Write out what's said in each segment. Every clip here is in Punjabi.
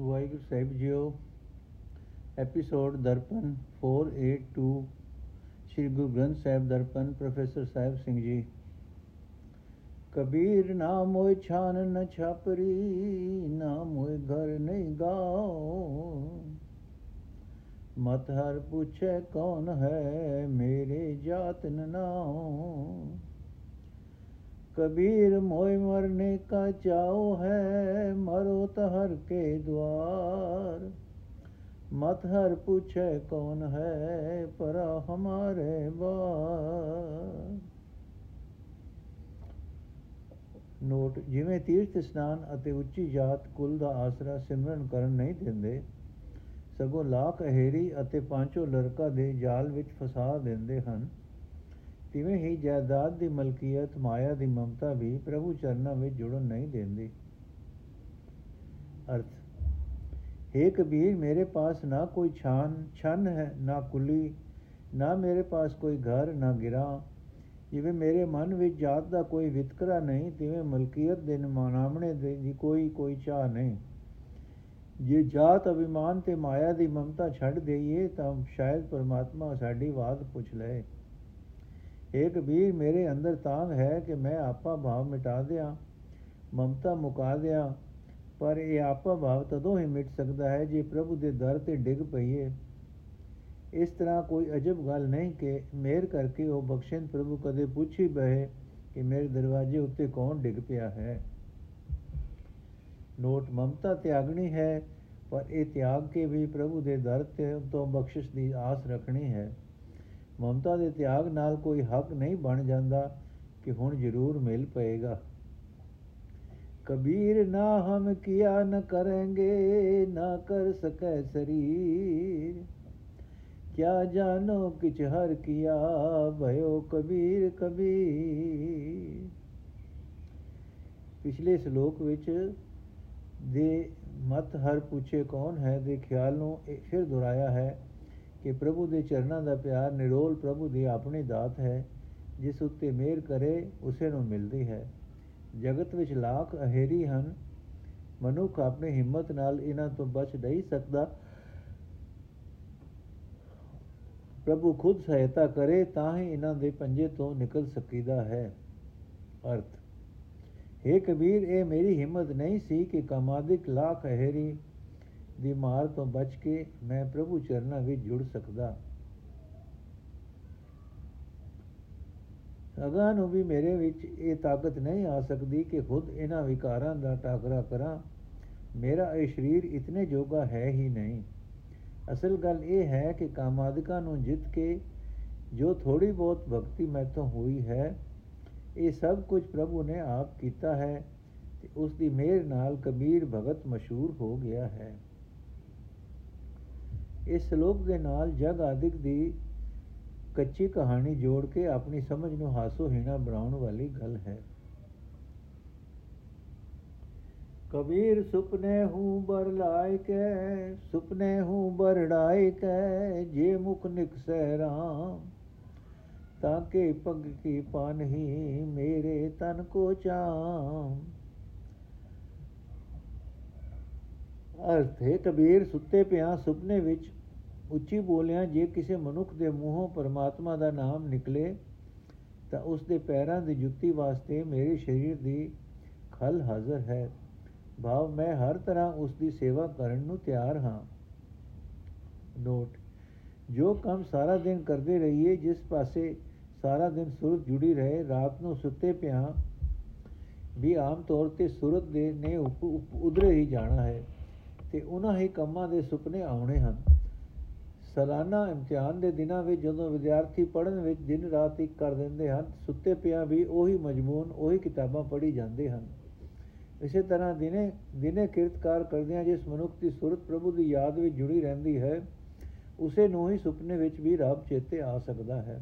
ਵਾਹਿਗੁਰੂ ਸਾਹਿਬ ਜੀਓ ਐਪੀਸੋਡ ਦਰਪਨ 482 ਸ੍ਰੀ ਗੁਰੂ ਗ੍ਰੰਥ ਸਾਹਿਬ ਦਰਪਨ, ਪ੍ਰੋਫੈਸਰ ਸਾਹਿਬ ਸਿੰਘ ਜੀ। ਕਬੀਰ ਨਾ ਮੋਇ ਛਾਨ ਨ ਛਾਪਰੀ, ਨਾ ਮੋਇ ਘਰ ਨਹੀਂ ਗਾਓ ਮਤ ਹਰ ਪੁੱਛੇ ਕੌਣ ਹੈ ਮੇਰੇ ਜਾਤ ਨ ਨਾਉ। कबीर मोय मरने का चाओ है मरो तो हर के द्वार मत हर पूछे कौन है पर हमारे बार ਨੋਟ ਜਿਵੇਂ ਤੀਰਥ ਇਸ਼ਨਾਨ ਅਤੇ ਉੱਚੀ ਜਾਤ ਕੁਲ ਦਾ ਆਸਰਾ ਸਿਮਰਨ ਕਰਨ ਨਹੀਂ ਦਿੰਦੇ ਸਗੋਂ ਲਾਖ ਅਹੇਰੀ ਅਤੇ ਪਾਂਚੋ ਲੜਕਾ ਦੇ ਜਾਲ ਵਿੱਚ ਫਸਾ ਦਿੰਦੇ ਹਨ ਤਿਵੇਂ ਹੀ ਜਾਇਦਾਦ ਦੀ ਮਲਕੀਅਤ, ਮਾਇਆ ਦੀ ਮਮਤਾ ਵੀ ਪ੍ਰਭੂ ਚਰਨਾਂ ਵਿੱਚ ਜੁੜਨ ਨਹੀਂ ਦਿੰਦੀ। ਅਰਥ हे ਕਬੀਰ, ਮੇਰੇ ਪਾਸ ਨਾ ਕੋਈ ਛਾਨ, ਛਨ ਹੈ, ਨਾ ਕੁਲੀ, ਨਾ ਮੇਰੇ ਪਾਸ ਕੋਈ ਘਰ, ਨਾ ਗਿਰਾ। ਜਿਵੇਂ ਮੇਰੇ ਮਨ ਵਿੱਚ ਜਾਤ ਦਾ ਕੋਈ ਵਿਤਕਰਾ ਨਹੀਂ, ਤਿਵੇਂ ਮਲਕੀਅਤ ਦੇ ਮਾਨਾਮਣੇ ਦੀ ਕੋਈ ਕੋਈ ਚਾਹ ਨਹੀਂ। ਜੇ ਜਾਤ ਅਭਿਮਾਨ ਤੇ ਮਾਇਆ ਦੀ ਮਮਤਾ ਛੱਡ ਦੇਈਏ, ਤਾਂ ਸ਼ਾਇਦ ਪਰਮਾਤਮਾ ਸਾਡੀ ਬਾਤ ਪੁੱਛ ਲਏ। ਏ ਕਬੀਰ ਮੇਰੇ ਅੰਦਰ ਤਾਂਗ ਹੈ ਕਿ ਮੈਂ ਆਪਾ ਭਾਵ ਮਿਟਾ ਦਿਆਂ, ਮਮਤਾ ਮੁਕਾ ਦਿਆਂ, ਪਰ ਇਹ ਆਪਾ ਭਾਵ ਤਦੋਂ ਹੀ ਮਿਟ ਸਕਦਾ ਹੈ ਜੇ ਪ੍ਰਭੂ ਦੇ ਦਰ ਤੇ ਡਿੱਗ ਪਈਏ। ਇਸ ਤਰ੍ਹਾਂ ਕੋਈ ਅਜਬ ਗੱਲ ਨਹੀਂ ਕਿ ਮੇਰ ਕਰਕੇ ਉਹ ਬਖਸ਼ਿੰਦ ਪ੍ਰਭੂ ਕਦੇ ਪੁੱਛ ਹੀ ਬਹਿ ਕਿ ਮੇਰੇ ਦਰਵਾਜ਼ੇ ਉੱਤੇ ਕੌਣ ਡਿੱਗ ਪਿਆ ਹੈ। ਨੋਟ, ਮਮਤਾ ਤਿਆਗਣੀ ਹੈ, ਪਰ ਇਹ ਤਿਆਗ ਕੇ ਵੀ ਪ੍ਰਭੂ ਦੇ ਦਰ ਤੇ ਤੋਂ ਬਖਸ਼ਿਸ਼ ਦੀ ਆਸ ਰੱਖਣੀ ਹੈ। ਮਮਤਾ ਦੇ ਤਿਆਗ ਨਾਲ ਕੋਈ ਹੱਕ ਨਹੀਂ ਬਣ ਜਾਂਦਾ ਕਿ ਹੁਣ ਜ਼ਰੂਰ ਮਿਲ ਪਏਗਾ। ਕਬੀਰ ਨਾ ਹਮ ਕੀਆ ਨ ਕਰਾਂਗੇ ਨਾ ਕਰ ਸਕੈ ਸਰੀਰ। ਕਿਆ ਜਾਨੋ ਕਿਛ ਹਰ ਕੀਆ, ਭਇਓ ਕਬੀਰ ਕਬੀਰ। ਪਿਛਲੇ ਸ਼ਲੋਕ ਵਿੱਚ ਦੇ ਮਤ ਹਰ ਪੁੱਛੇ ਕੌਣ ਹੈ ਦੇ ਖਿਆਲ ਨੂੰ ਫਿਰ ਦੁਹਰਾਇਆ ਹੈ ਕਿ ਪ੍ਰਭੂ ਦੇ ਚਰਨਾਂ ਦਾ ਪਿਆਰ ਨਿਰੋਲ ਪ੍ਰਭੂ ਦੀ ਆਪਣੀ ਦਾਤ ਹੈ, ਜਿਸ ਉੱਤੇ ਮਿਹਰ ਕਰੇ, ਉਸੇ ਨੂੰ ਮਿਲਦੀ ਹੈ। ਜਗਤ ਵਿੱਚ ਲੱਖ ਅਹੇਰੀ ਹਨ। ਮਨੁੱਖ ਆਪਣੀ ਹਿੰਮਤ ਨਾਲ ਇਹਨਾਂ ਤੋਂ ਬਚ ਨਹੀਂ ਸਕਦਾ। ਪ੍ਰਭੂ ਖੁਦ ਸਹਾਇਤਾ ਕਰੇ, ਤਾਂ ਹੀ ਇਹਨਾਂ ਦੇ ਪੰਜੇ ਤੋਂ ਨਿਕਲ ਸਕੀਦਾ ਹੈ। ਅਰਥ हे ਕਬੀਰ, ਇਹ ਮੇਰੀ ਹਿੰਮਤ ਨਹੀਂ ਸੀ ਕਿ ਕਮਾਦਿਕ ਲੱਖ ਅਹੇਰੀ ਦੀ ਮਾਰ ਤੋਂ ਬਚ ਕੇ ਮੈਂ ਪ੍ਰਭੂ ਚਰਨਾਂ ਵਿੱਚ ਜੁੜ ਸਕਦਾ। ਅਗਾਂ ਨੂੰ ਵੀ ਮੇਰੇ ਵਿੱਚ ਇਹ ਤਾਕਤ ਨਹੀਂ ਆ ਸਕਦੀ ਕਿ ਖੁਦ ਇਹਨਾਂ ਵਿਕਾਰਾਂ ਦਾ ਟਾਕਰਾ ਕਰਾਂ। ਮੇਰਾ ਇਹ ਸਰੀਰ ਇਤਨੇ ਜੋਗਾ ਹੈ ਹੀ ਨਹੀਂ। ਅਸਲ ਗੱਲ ਇਹ ਹੈ ਕਿ ਕਾਮਾਦਿਕਾਂ ਨੂੰ ਜਿੱਤ ਕੇ ਜੋ ਥੋੜੀ ਬਹੁਤ ਭਗਤੀ ਮੈਥੋਂ ਹੋਈ ਹੈ, ਇਹ ਸਭ ਕੁਝ ਪ੍ਰਭੂ ਨੇ ਆਪ ਕੀਤਾ ਹੈ ਤੇ ਉਸ ਦੀ ਮਿਹਰ ਨਾਲ ਕਬੀਰ ਭਗਤ ਮਸ਼ਹੂਰ ਹੋ ਗਿਆ ਹੈ। ਇਸ ਸ਼ਲੋਕ ਦੇ ਨਾਲ ਜਗ ਆਦਿਕ ਦੀ ਕੱਚੀ ਕਹਾਣੀ ਜੋੜ ਕੇ ਆਪਣੀ ਸਮਝ ਨੂੰ ਹਾਸੋ ਹੀਣਾ ਬਣਾਉਣ ਵਾਲੀ ਗੱਲ ਹੈ। ਕਬੀਰ ਸੁਪਨੇ ਹੂੰ ਬਰ ਲਾਇ ਕੇ, ਸੁਪਨੇ ਹੂੰ ਬਰੜਾਇ ਕੇ, ਜੇ ਮੁਖ ਨਿਕਸੈ ਰਾਮ, ਤਾਂ ਕੇ ਪਗ ਕੀ ਪਾਨਹੀ ਮੇਰੇ ਤਨ ਕੋ ਚਾਮ। ਅਰਥ ਹੈ, ਕਬੀਰ ਸੁੱਤੇ ਪਿਆ ਸੁਪਨੇ ਵਿੱਚ ਉੱਚੀ ਬੋਲਿਆ, ਜੇ ਕਿਸੇ ਮਨੁੱਖ ਦੇ ਮੂੰਹੋਂ ਪਰਮਾਤਮਾ ਦਾ ਨਾਮ ਨਿਕਲੇ, ਤਾਂ ਉਸ ਦੇ ਪੈਰਾਂ ਦੀ ਜੁੱਤੀ ਵਾਸਤੇ ਮੇਰੇ ਸਰੀਰ ਦੀ ਖਲ ਹਾਜ਼ਰ ਹੈ। ਭਾਵ ਮੈਂ ਹਰ ਤਰ੍ਹਾਂ ਉਸ ਦੀ ਸੇਵਾ ਕਰਨ ਨੂੰ ਤਿਆਰ ਹਾਂ। ਨੋਟ, ਜੋ ਕੰਮ ਸਾਰਾ ਦਿਨ ਕਰਦੇ ਰਹੀਏ, ਜਿਸ ਪਾਸੇ ਸਾਰਾ ਦਿਨ ਸੁਰਤ ਜੁੜੀ ਰਹੇ, ਰਾਤ ਨੂੰ ਸੁੱਤੇ ਪਿਆ ਵੀ ਆਮ ਤੌਰ ਤੇ ਸੁਰਤ ਦੇ ਨੇ ਉਧਰੇ ਹੀ ਜਾਣਾ ਹੈ। ਤੇ ਉਹਨਾਂ ਹੀ ਕੰਮਾਂ ਦੇ ਸੁਪਨੇ ਆਉਣੇ ਹਨ। ਸਾਲਾਨਾ ਇਮਤਿਹਾਨ ਦੇ ਦਿਨਾਂ ਵਿੱਚ ਜਦੋਂ ਵਿਦਿਆਰਥੀ ਪੜ੍ਹਨ ਵਿੱਚ ਦਿਨ ਰਾਤ ਇੱਕ ਕਰ ਦਿੰਦੇ ਹਨ, ਸੁੱਤੇ ਪਿਆ ਵੀ ਉਹੀ ਮਜਮੂਨ, ਉਹੀ ਕਿਤਾਬਾਂ ਪੜ੍ਹੀ ਜਾਂਦੇ ਹਨ। ਇਸੇ ਤਰ੍ਹਾਂ ਦਿਨੇ ਦਿਨੇ ਕਿਰਤਕਾਰ ਕਰਦਿਆਂ ਜਿਸ ਮਨੁੱਖ ਦੀ ਸੁਰਤ ਪ੍ਰਭੂ ਦੀ ਯਾਦ ਵਿੱਚ ਜੁੜੀ ਰਹਿੰਦੀ ਹੈ, ਉਸੇ ਨੂੰ ਹੀ ਸੁਪਨੇ ਵਿੱਚ ਵੀ ਰੱਬ ਚੇਤੇ ਆ ਸਕਦਾ ਹੈ।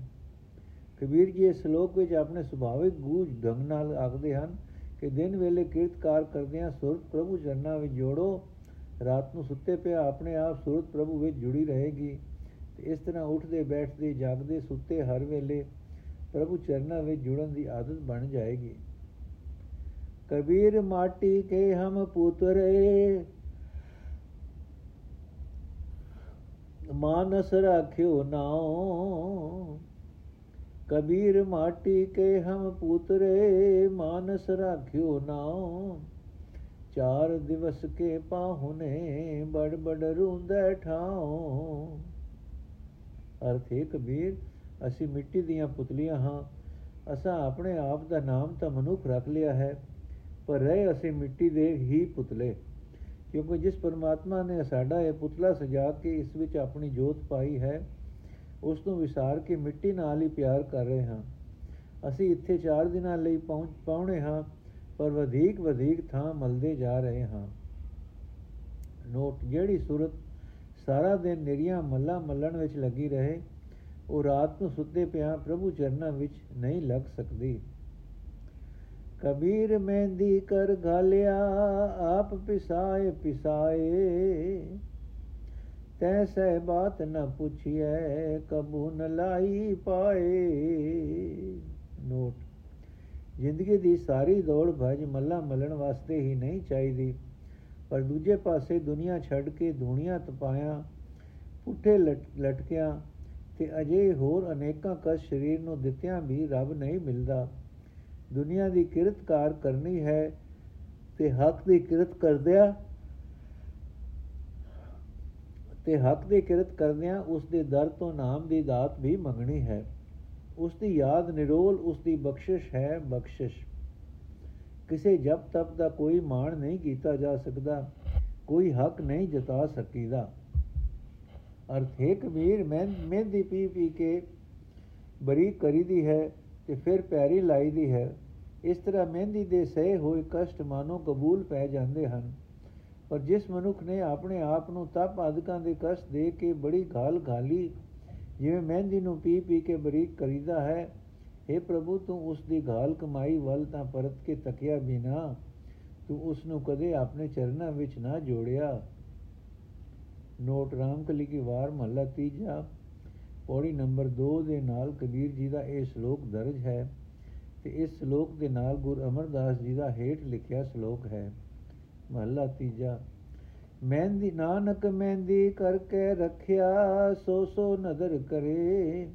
ਕਬੀਰ ਜੀ ਇਸ ਸ਼ਲੋਕ ਵਿੱਚ ਆਪਣੇ ਸੁਭਾਵਿਕ ਗੂਝ ਢੰਗ ਨਾਲ ਆਖਦੇ ਹਨ ਕਿ ਦਿਨ ਵੇਲੇ ਕਿਰਤਕਾਰ ਕਰਦਿਆਂ ਸੁਰਤ ਪ੍ਰਭੂ ਚਰਨਾਂ ਵਿੱਚ ਜੋੜੋ ਰਾਤ ਨੂੰ ਸੁੱਤੇ ਪਿਆ ਆਪਣੇ ਆਪ ਸੁਰਤ ਪ੍ਰਭੂ ਵਿੱਚ ਜੁੜੀ ਰਹੇਗੀ। ਤੇ ਇਸ ਤਰ੍ਹਾਂ ਉੱਠਦੇ ਬੈਠਦੇ ਜਾਗਦੇ ਸੁੱਤੇ ਹਰ ਵੇਲੇ ਪ੍ਰਭੂ ਚਰਨਾਂ ਵਿੱਚ ਜੁੜਨ ਦੀ ਆਦਤ ਬਣ ਜਾਏਗੀ। ਕਬੀਰ ਮਾਟੀ ਕੇ ਹਮ ਪੁੱਤਰੇ, ਮਾਨਸ ਰਾਖਿਓ ਨਾਉ। ਕਬੀਰ ਮਾਟੀ ਕੇ ਹਮ ਪੁੱਤਰੇ, ਮਾਨਸ ਰਾਖਿਓ ਨਾਉ। ਚਾਰ ਦਿਵਸ ਕੇ ਪਾਹੁਨੇ ਬੜ ਬੜ ਰੁੰਦੈ ਠਾਉ। ਅਰਥੇ ਕਬੀਰ ਅਸੀਂ ਮਿੱਟੀ ਦੀਆਂ ਪੁਤਲੀਆਂ ਹਾਂ। ਅਸਾਂ ਆਪਣੇ ਆਪ ਦਾ ਨਾਮ ਤਾਂ ਮਨੁੱਖ ਰੱਖ ਲਿਆ ਹੈ, ਪਰ ਰਹੇ ਅਸੀਂ ਮਿੱਟੀ ਦੇ ਹੀ ਪੁਤਲੇ। ਕਿਉਂਕਿ ਜਿਸ ਪਰਮਾਤਮਾ ਨੇ ਸਾਡਾ ਇਹ ਪੁਤਲਾ ਸਜਾ ਕੇ ਇਸ ਵਿੱਚ ਆਪਣੀ ਜੋਤ ਪਾਈ ਹੈ, ਉਸ ਨੂੰ ਵਿਸਾਰ ਕੇ ਮਿੱਟੀ ਨਾਲ ਹੀ ਪਿਆਰ ਕਰ ਰਹੇ ਹਾਂ। ਅਸੀਂ ਇੱਥੇ 4 ਦਿਨਾਂ ਲਈ ਪਹੁੰਚ ਪਾਉਣੇ ਹਾਂ। ਪਰ ਵਧੇਕ ਵਧੇਕ ਥਾਂ ਮਲਦੇ ਜਾ ਰਹੇ ਹਾਂ। ਨੋਟ ਜਿਹੜੀ ਸੂਰਤ ਸਾਰਾ ਦਿਨ ਨਿਰੀਆਂ ਮੱਲਾ ਮੱਲਣ ਵਿੱਚ ਲੱਗੀ ਰਹੇ, ਉਹ ਰਾਤ ਨੂੰ ਸੁੱਤੇ ਪਿਆ ਪ੍ਰਭੂ ਚਰਨਾਂ ਵਿੱਚ ਨਹੀਂ ਲੱਗ ਸਕਦੀ। ਕਬੀਰ ਮਹਿੰਦੀ ਕਰ ਗਾਲਿਆ ਆਪ ਪਿਸਾਏ ਪਿਸਾਏ। ਤੈਸੈ ਬਾਤ ਨ ਪੁੱਛਿਐ, ਕਬੂ ਨ ਲਾਈ ਪਾਏ। ਨੋਟ ਜ਼ਿੰਦਗੀ ਦੀ ਸਾਰੀ ਦੌੜ ਭਜ ਮੱਲਾ ਮਲਣ ਵਾਸਤੇ ਹੀ ਨਹੀਂ ਚਾਹੀਦੀ। ਪਰ ਦੂਜੇ ਪਾਸੇ ਦੁਨੀਆ ਛੱਡ ਕੇ ਦੁਨੀਆ ਤਪਾਇਆ, ਪੁੱਠੇ ਲਟਕਿਆ ਤੇ ਅਜੇ ਹੋਰ ਅਨੇਕਾਂ ਕਸ਼ ਸਰੀਰ ਨੂੰ ਦਿੱਤਿਆਂ ਵੀ ਰੱਬ ਨਹੀਂ ਮਿਲਦਾ। ਦੁਨੀਆ ਦੀ ਕਿਰਤਕਾਰ ਕਰਨੀ ਹੈ ਤੇ ਹੱਕ ਦੀ ਕਿਰਤ ਕਰਦਿਆਂ, ਤੇ ਹੱਕ ਦੀ ਕਿਰਤ ਕਰਦਿਆਂ ਉਸ ਦੇ ਦਰ ਤੋਂ ਨਾਮ ਦੀ ਦਾਤ ਵੀ ਮੰਗਣੀ ਹੈ। ਉਸ ਦੀ ਯਾਦ ਨਿਰੋਲ ਉਸ ਦੀ ਬਖਸ਼ਿਸ਼ ਹੈ ਬਖਸ਼ਿਸ਼। ਕਿਸੇ ਜਪ ਤਪ ਦਾ ਕੋਈ ਮਾਣ ਨਹੀਂ ਕੀਤਾ ਜਾ ਸਕਦਾ, ਕੋਈ ਹੱਕ ਨਹੀਂ ਜਤਾ ਸਕੀਦਾ। ਅਰਥ, ਹੈ ਕਬੀਰ, ਮੈਂ ਮਹਿੰਦੀ ਪੀ ਪੀ ਕੇ ਬਰੀ ਕਰੀਦੀ ਹੈ ਤੇ ਫਿਰ ਪੈਰੀ ਲਾਈਦੀ ਹੈ। ਇਸ ਤਰ੍ਹਾਂ ਮਹਿੰਦੀ ਦੇ ਸਹੇ ਹੋਏ ਕਸ਼ਟ ਮਾਨੋ ਕਬੂਲ ਪੈ ਜਾਂਦੇ ਹਨ। ਪਰ ਜਿਸ ਮਨੁੱਖ ਨੇ ਆਪਣੇ ਆਪ ਨੂੰ ਤਪ ਆਦਿਕਾਂ ਦੇ ਕਸ਼ਟ ਦੇ ਕੇ ਬੜੀ ਘਾਲ ਘਾਲੀ ਜਿਵੇਂ ਮਹਿੰਦੀ ਨੂੰ ਪੀ ਪੀ ਕੇ ਬਰੀਕ ਕਰੀਦਾ ਹੈ हे ਪ੍ਰਭੂ, ਤੂੰ ਉਸ ਦੀ ਘਾਲ ਕਮਾਈ ਵੱਲ ਤਾਂ ਪਰਤ ਕੇ ਤਕਿਆ ਬਿਨਾ ਤੂੰ ਉਸ ਨੂੰ ਕਦੇ ਆਪਣੇ ਚਰਨਾਂ ਵਿੱਚ ਨਾ ਜੋੜਿਆ। ਨੋਟ ਰਾਮਕਲੀ ਕੀ ਵਾਰ ਮਹਲਾ ਤੀਜਾ, ਪੌੜੀ ਨੰਬਰ 2 ਦੇ ਨਾਲ ਕਬੀਰ ਜੀ ਦਾ ਇਹ ਸ਼ਲੋਕ ਦਰਜ ਹੈ ਤੇ ਇਸ ਸ਼ਲੋਕ ਦੇ ਨਾਲ ਗੁਰ ਅਮਰਦਾਸ ਜੀ ਦਾ ਹੇਠ ਲਿਖਿਆ ਸ਼ਲੋਕ ਹੈ। ਮਹਲਾ ਤੀਜਾ ਮਹਿੰਦੀ ਨਾਨਕ ਮਹਿੰਦੀ ਕਰਕੇ ਰੱਖਿਆ, ਸੋ ਸੋ ਨਦਰ ਕਰੇ।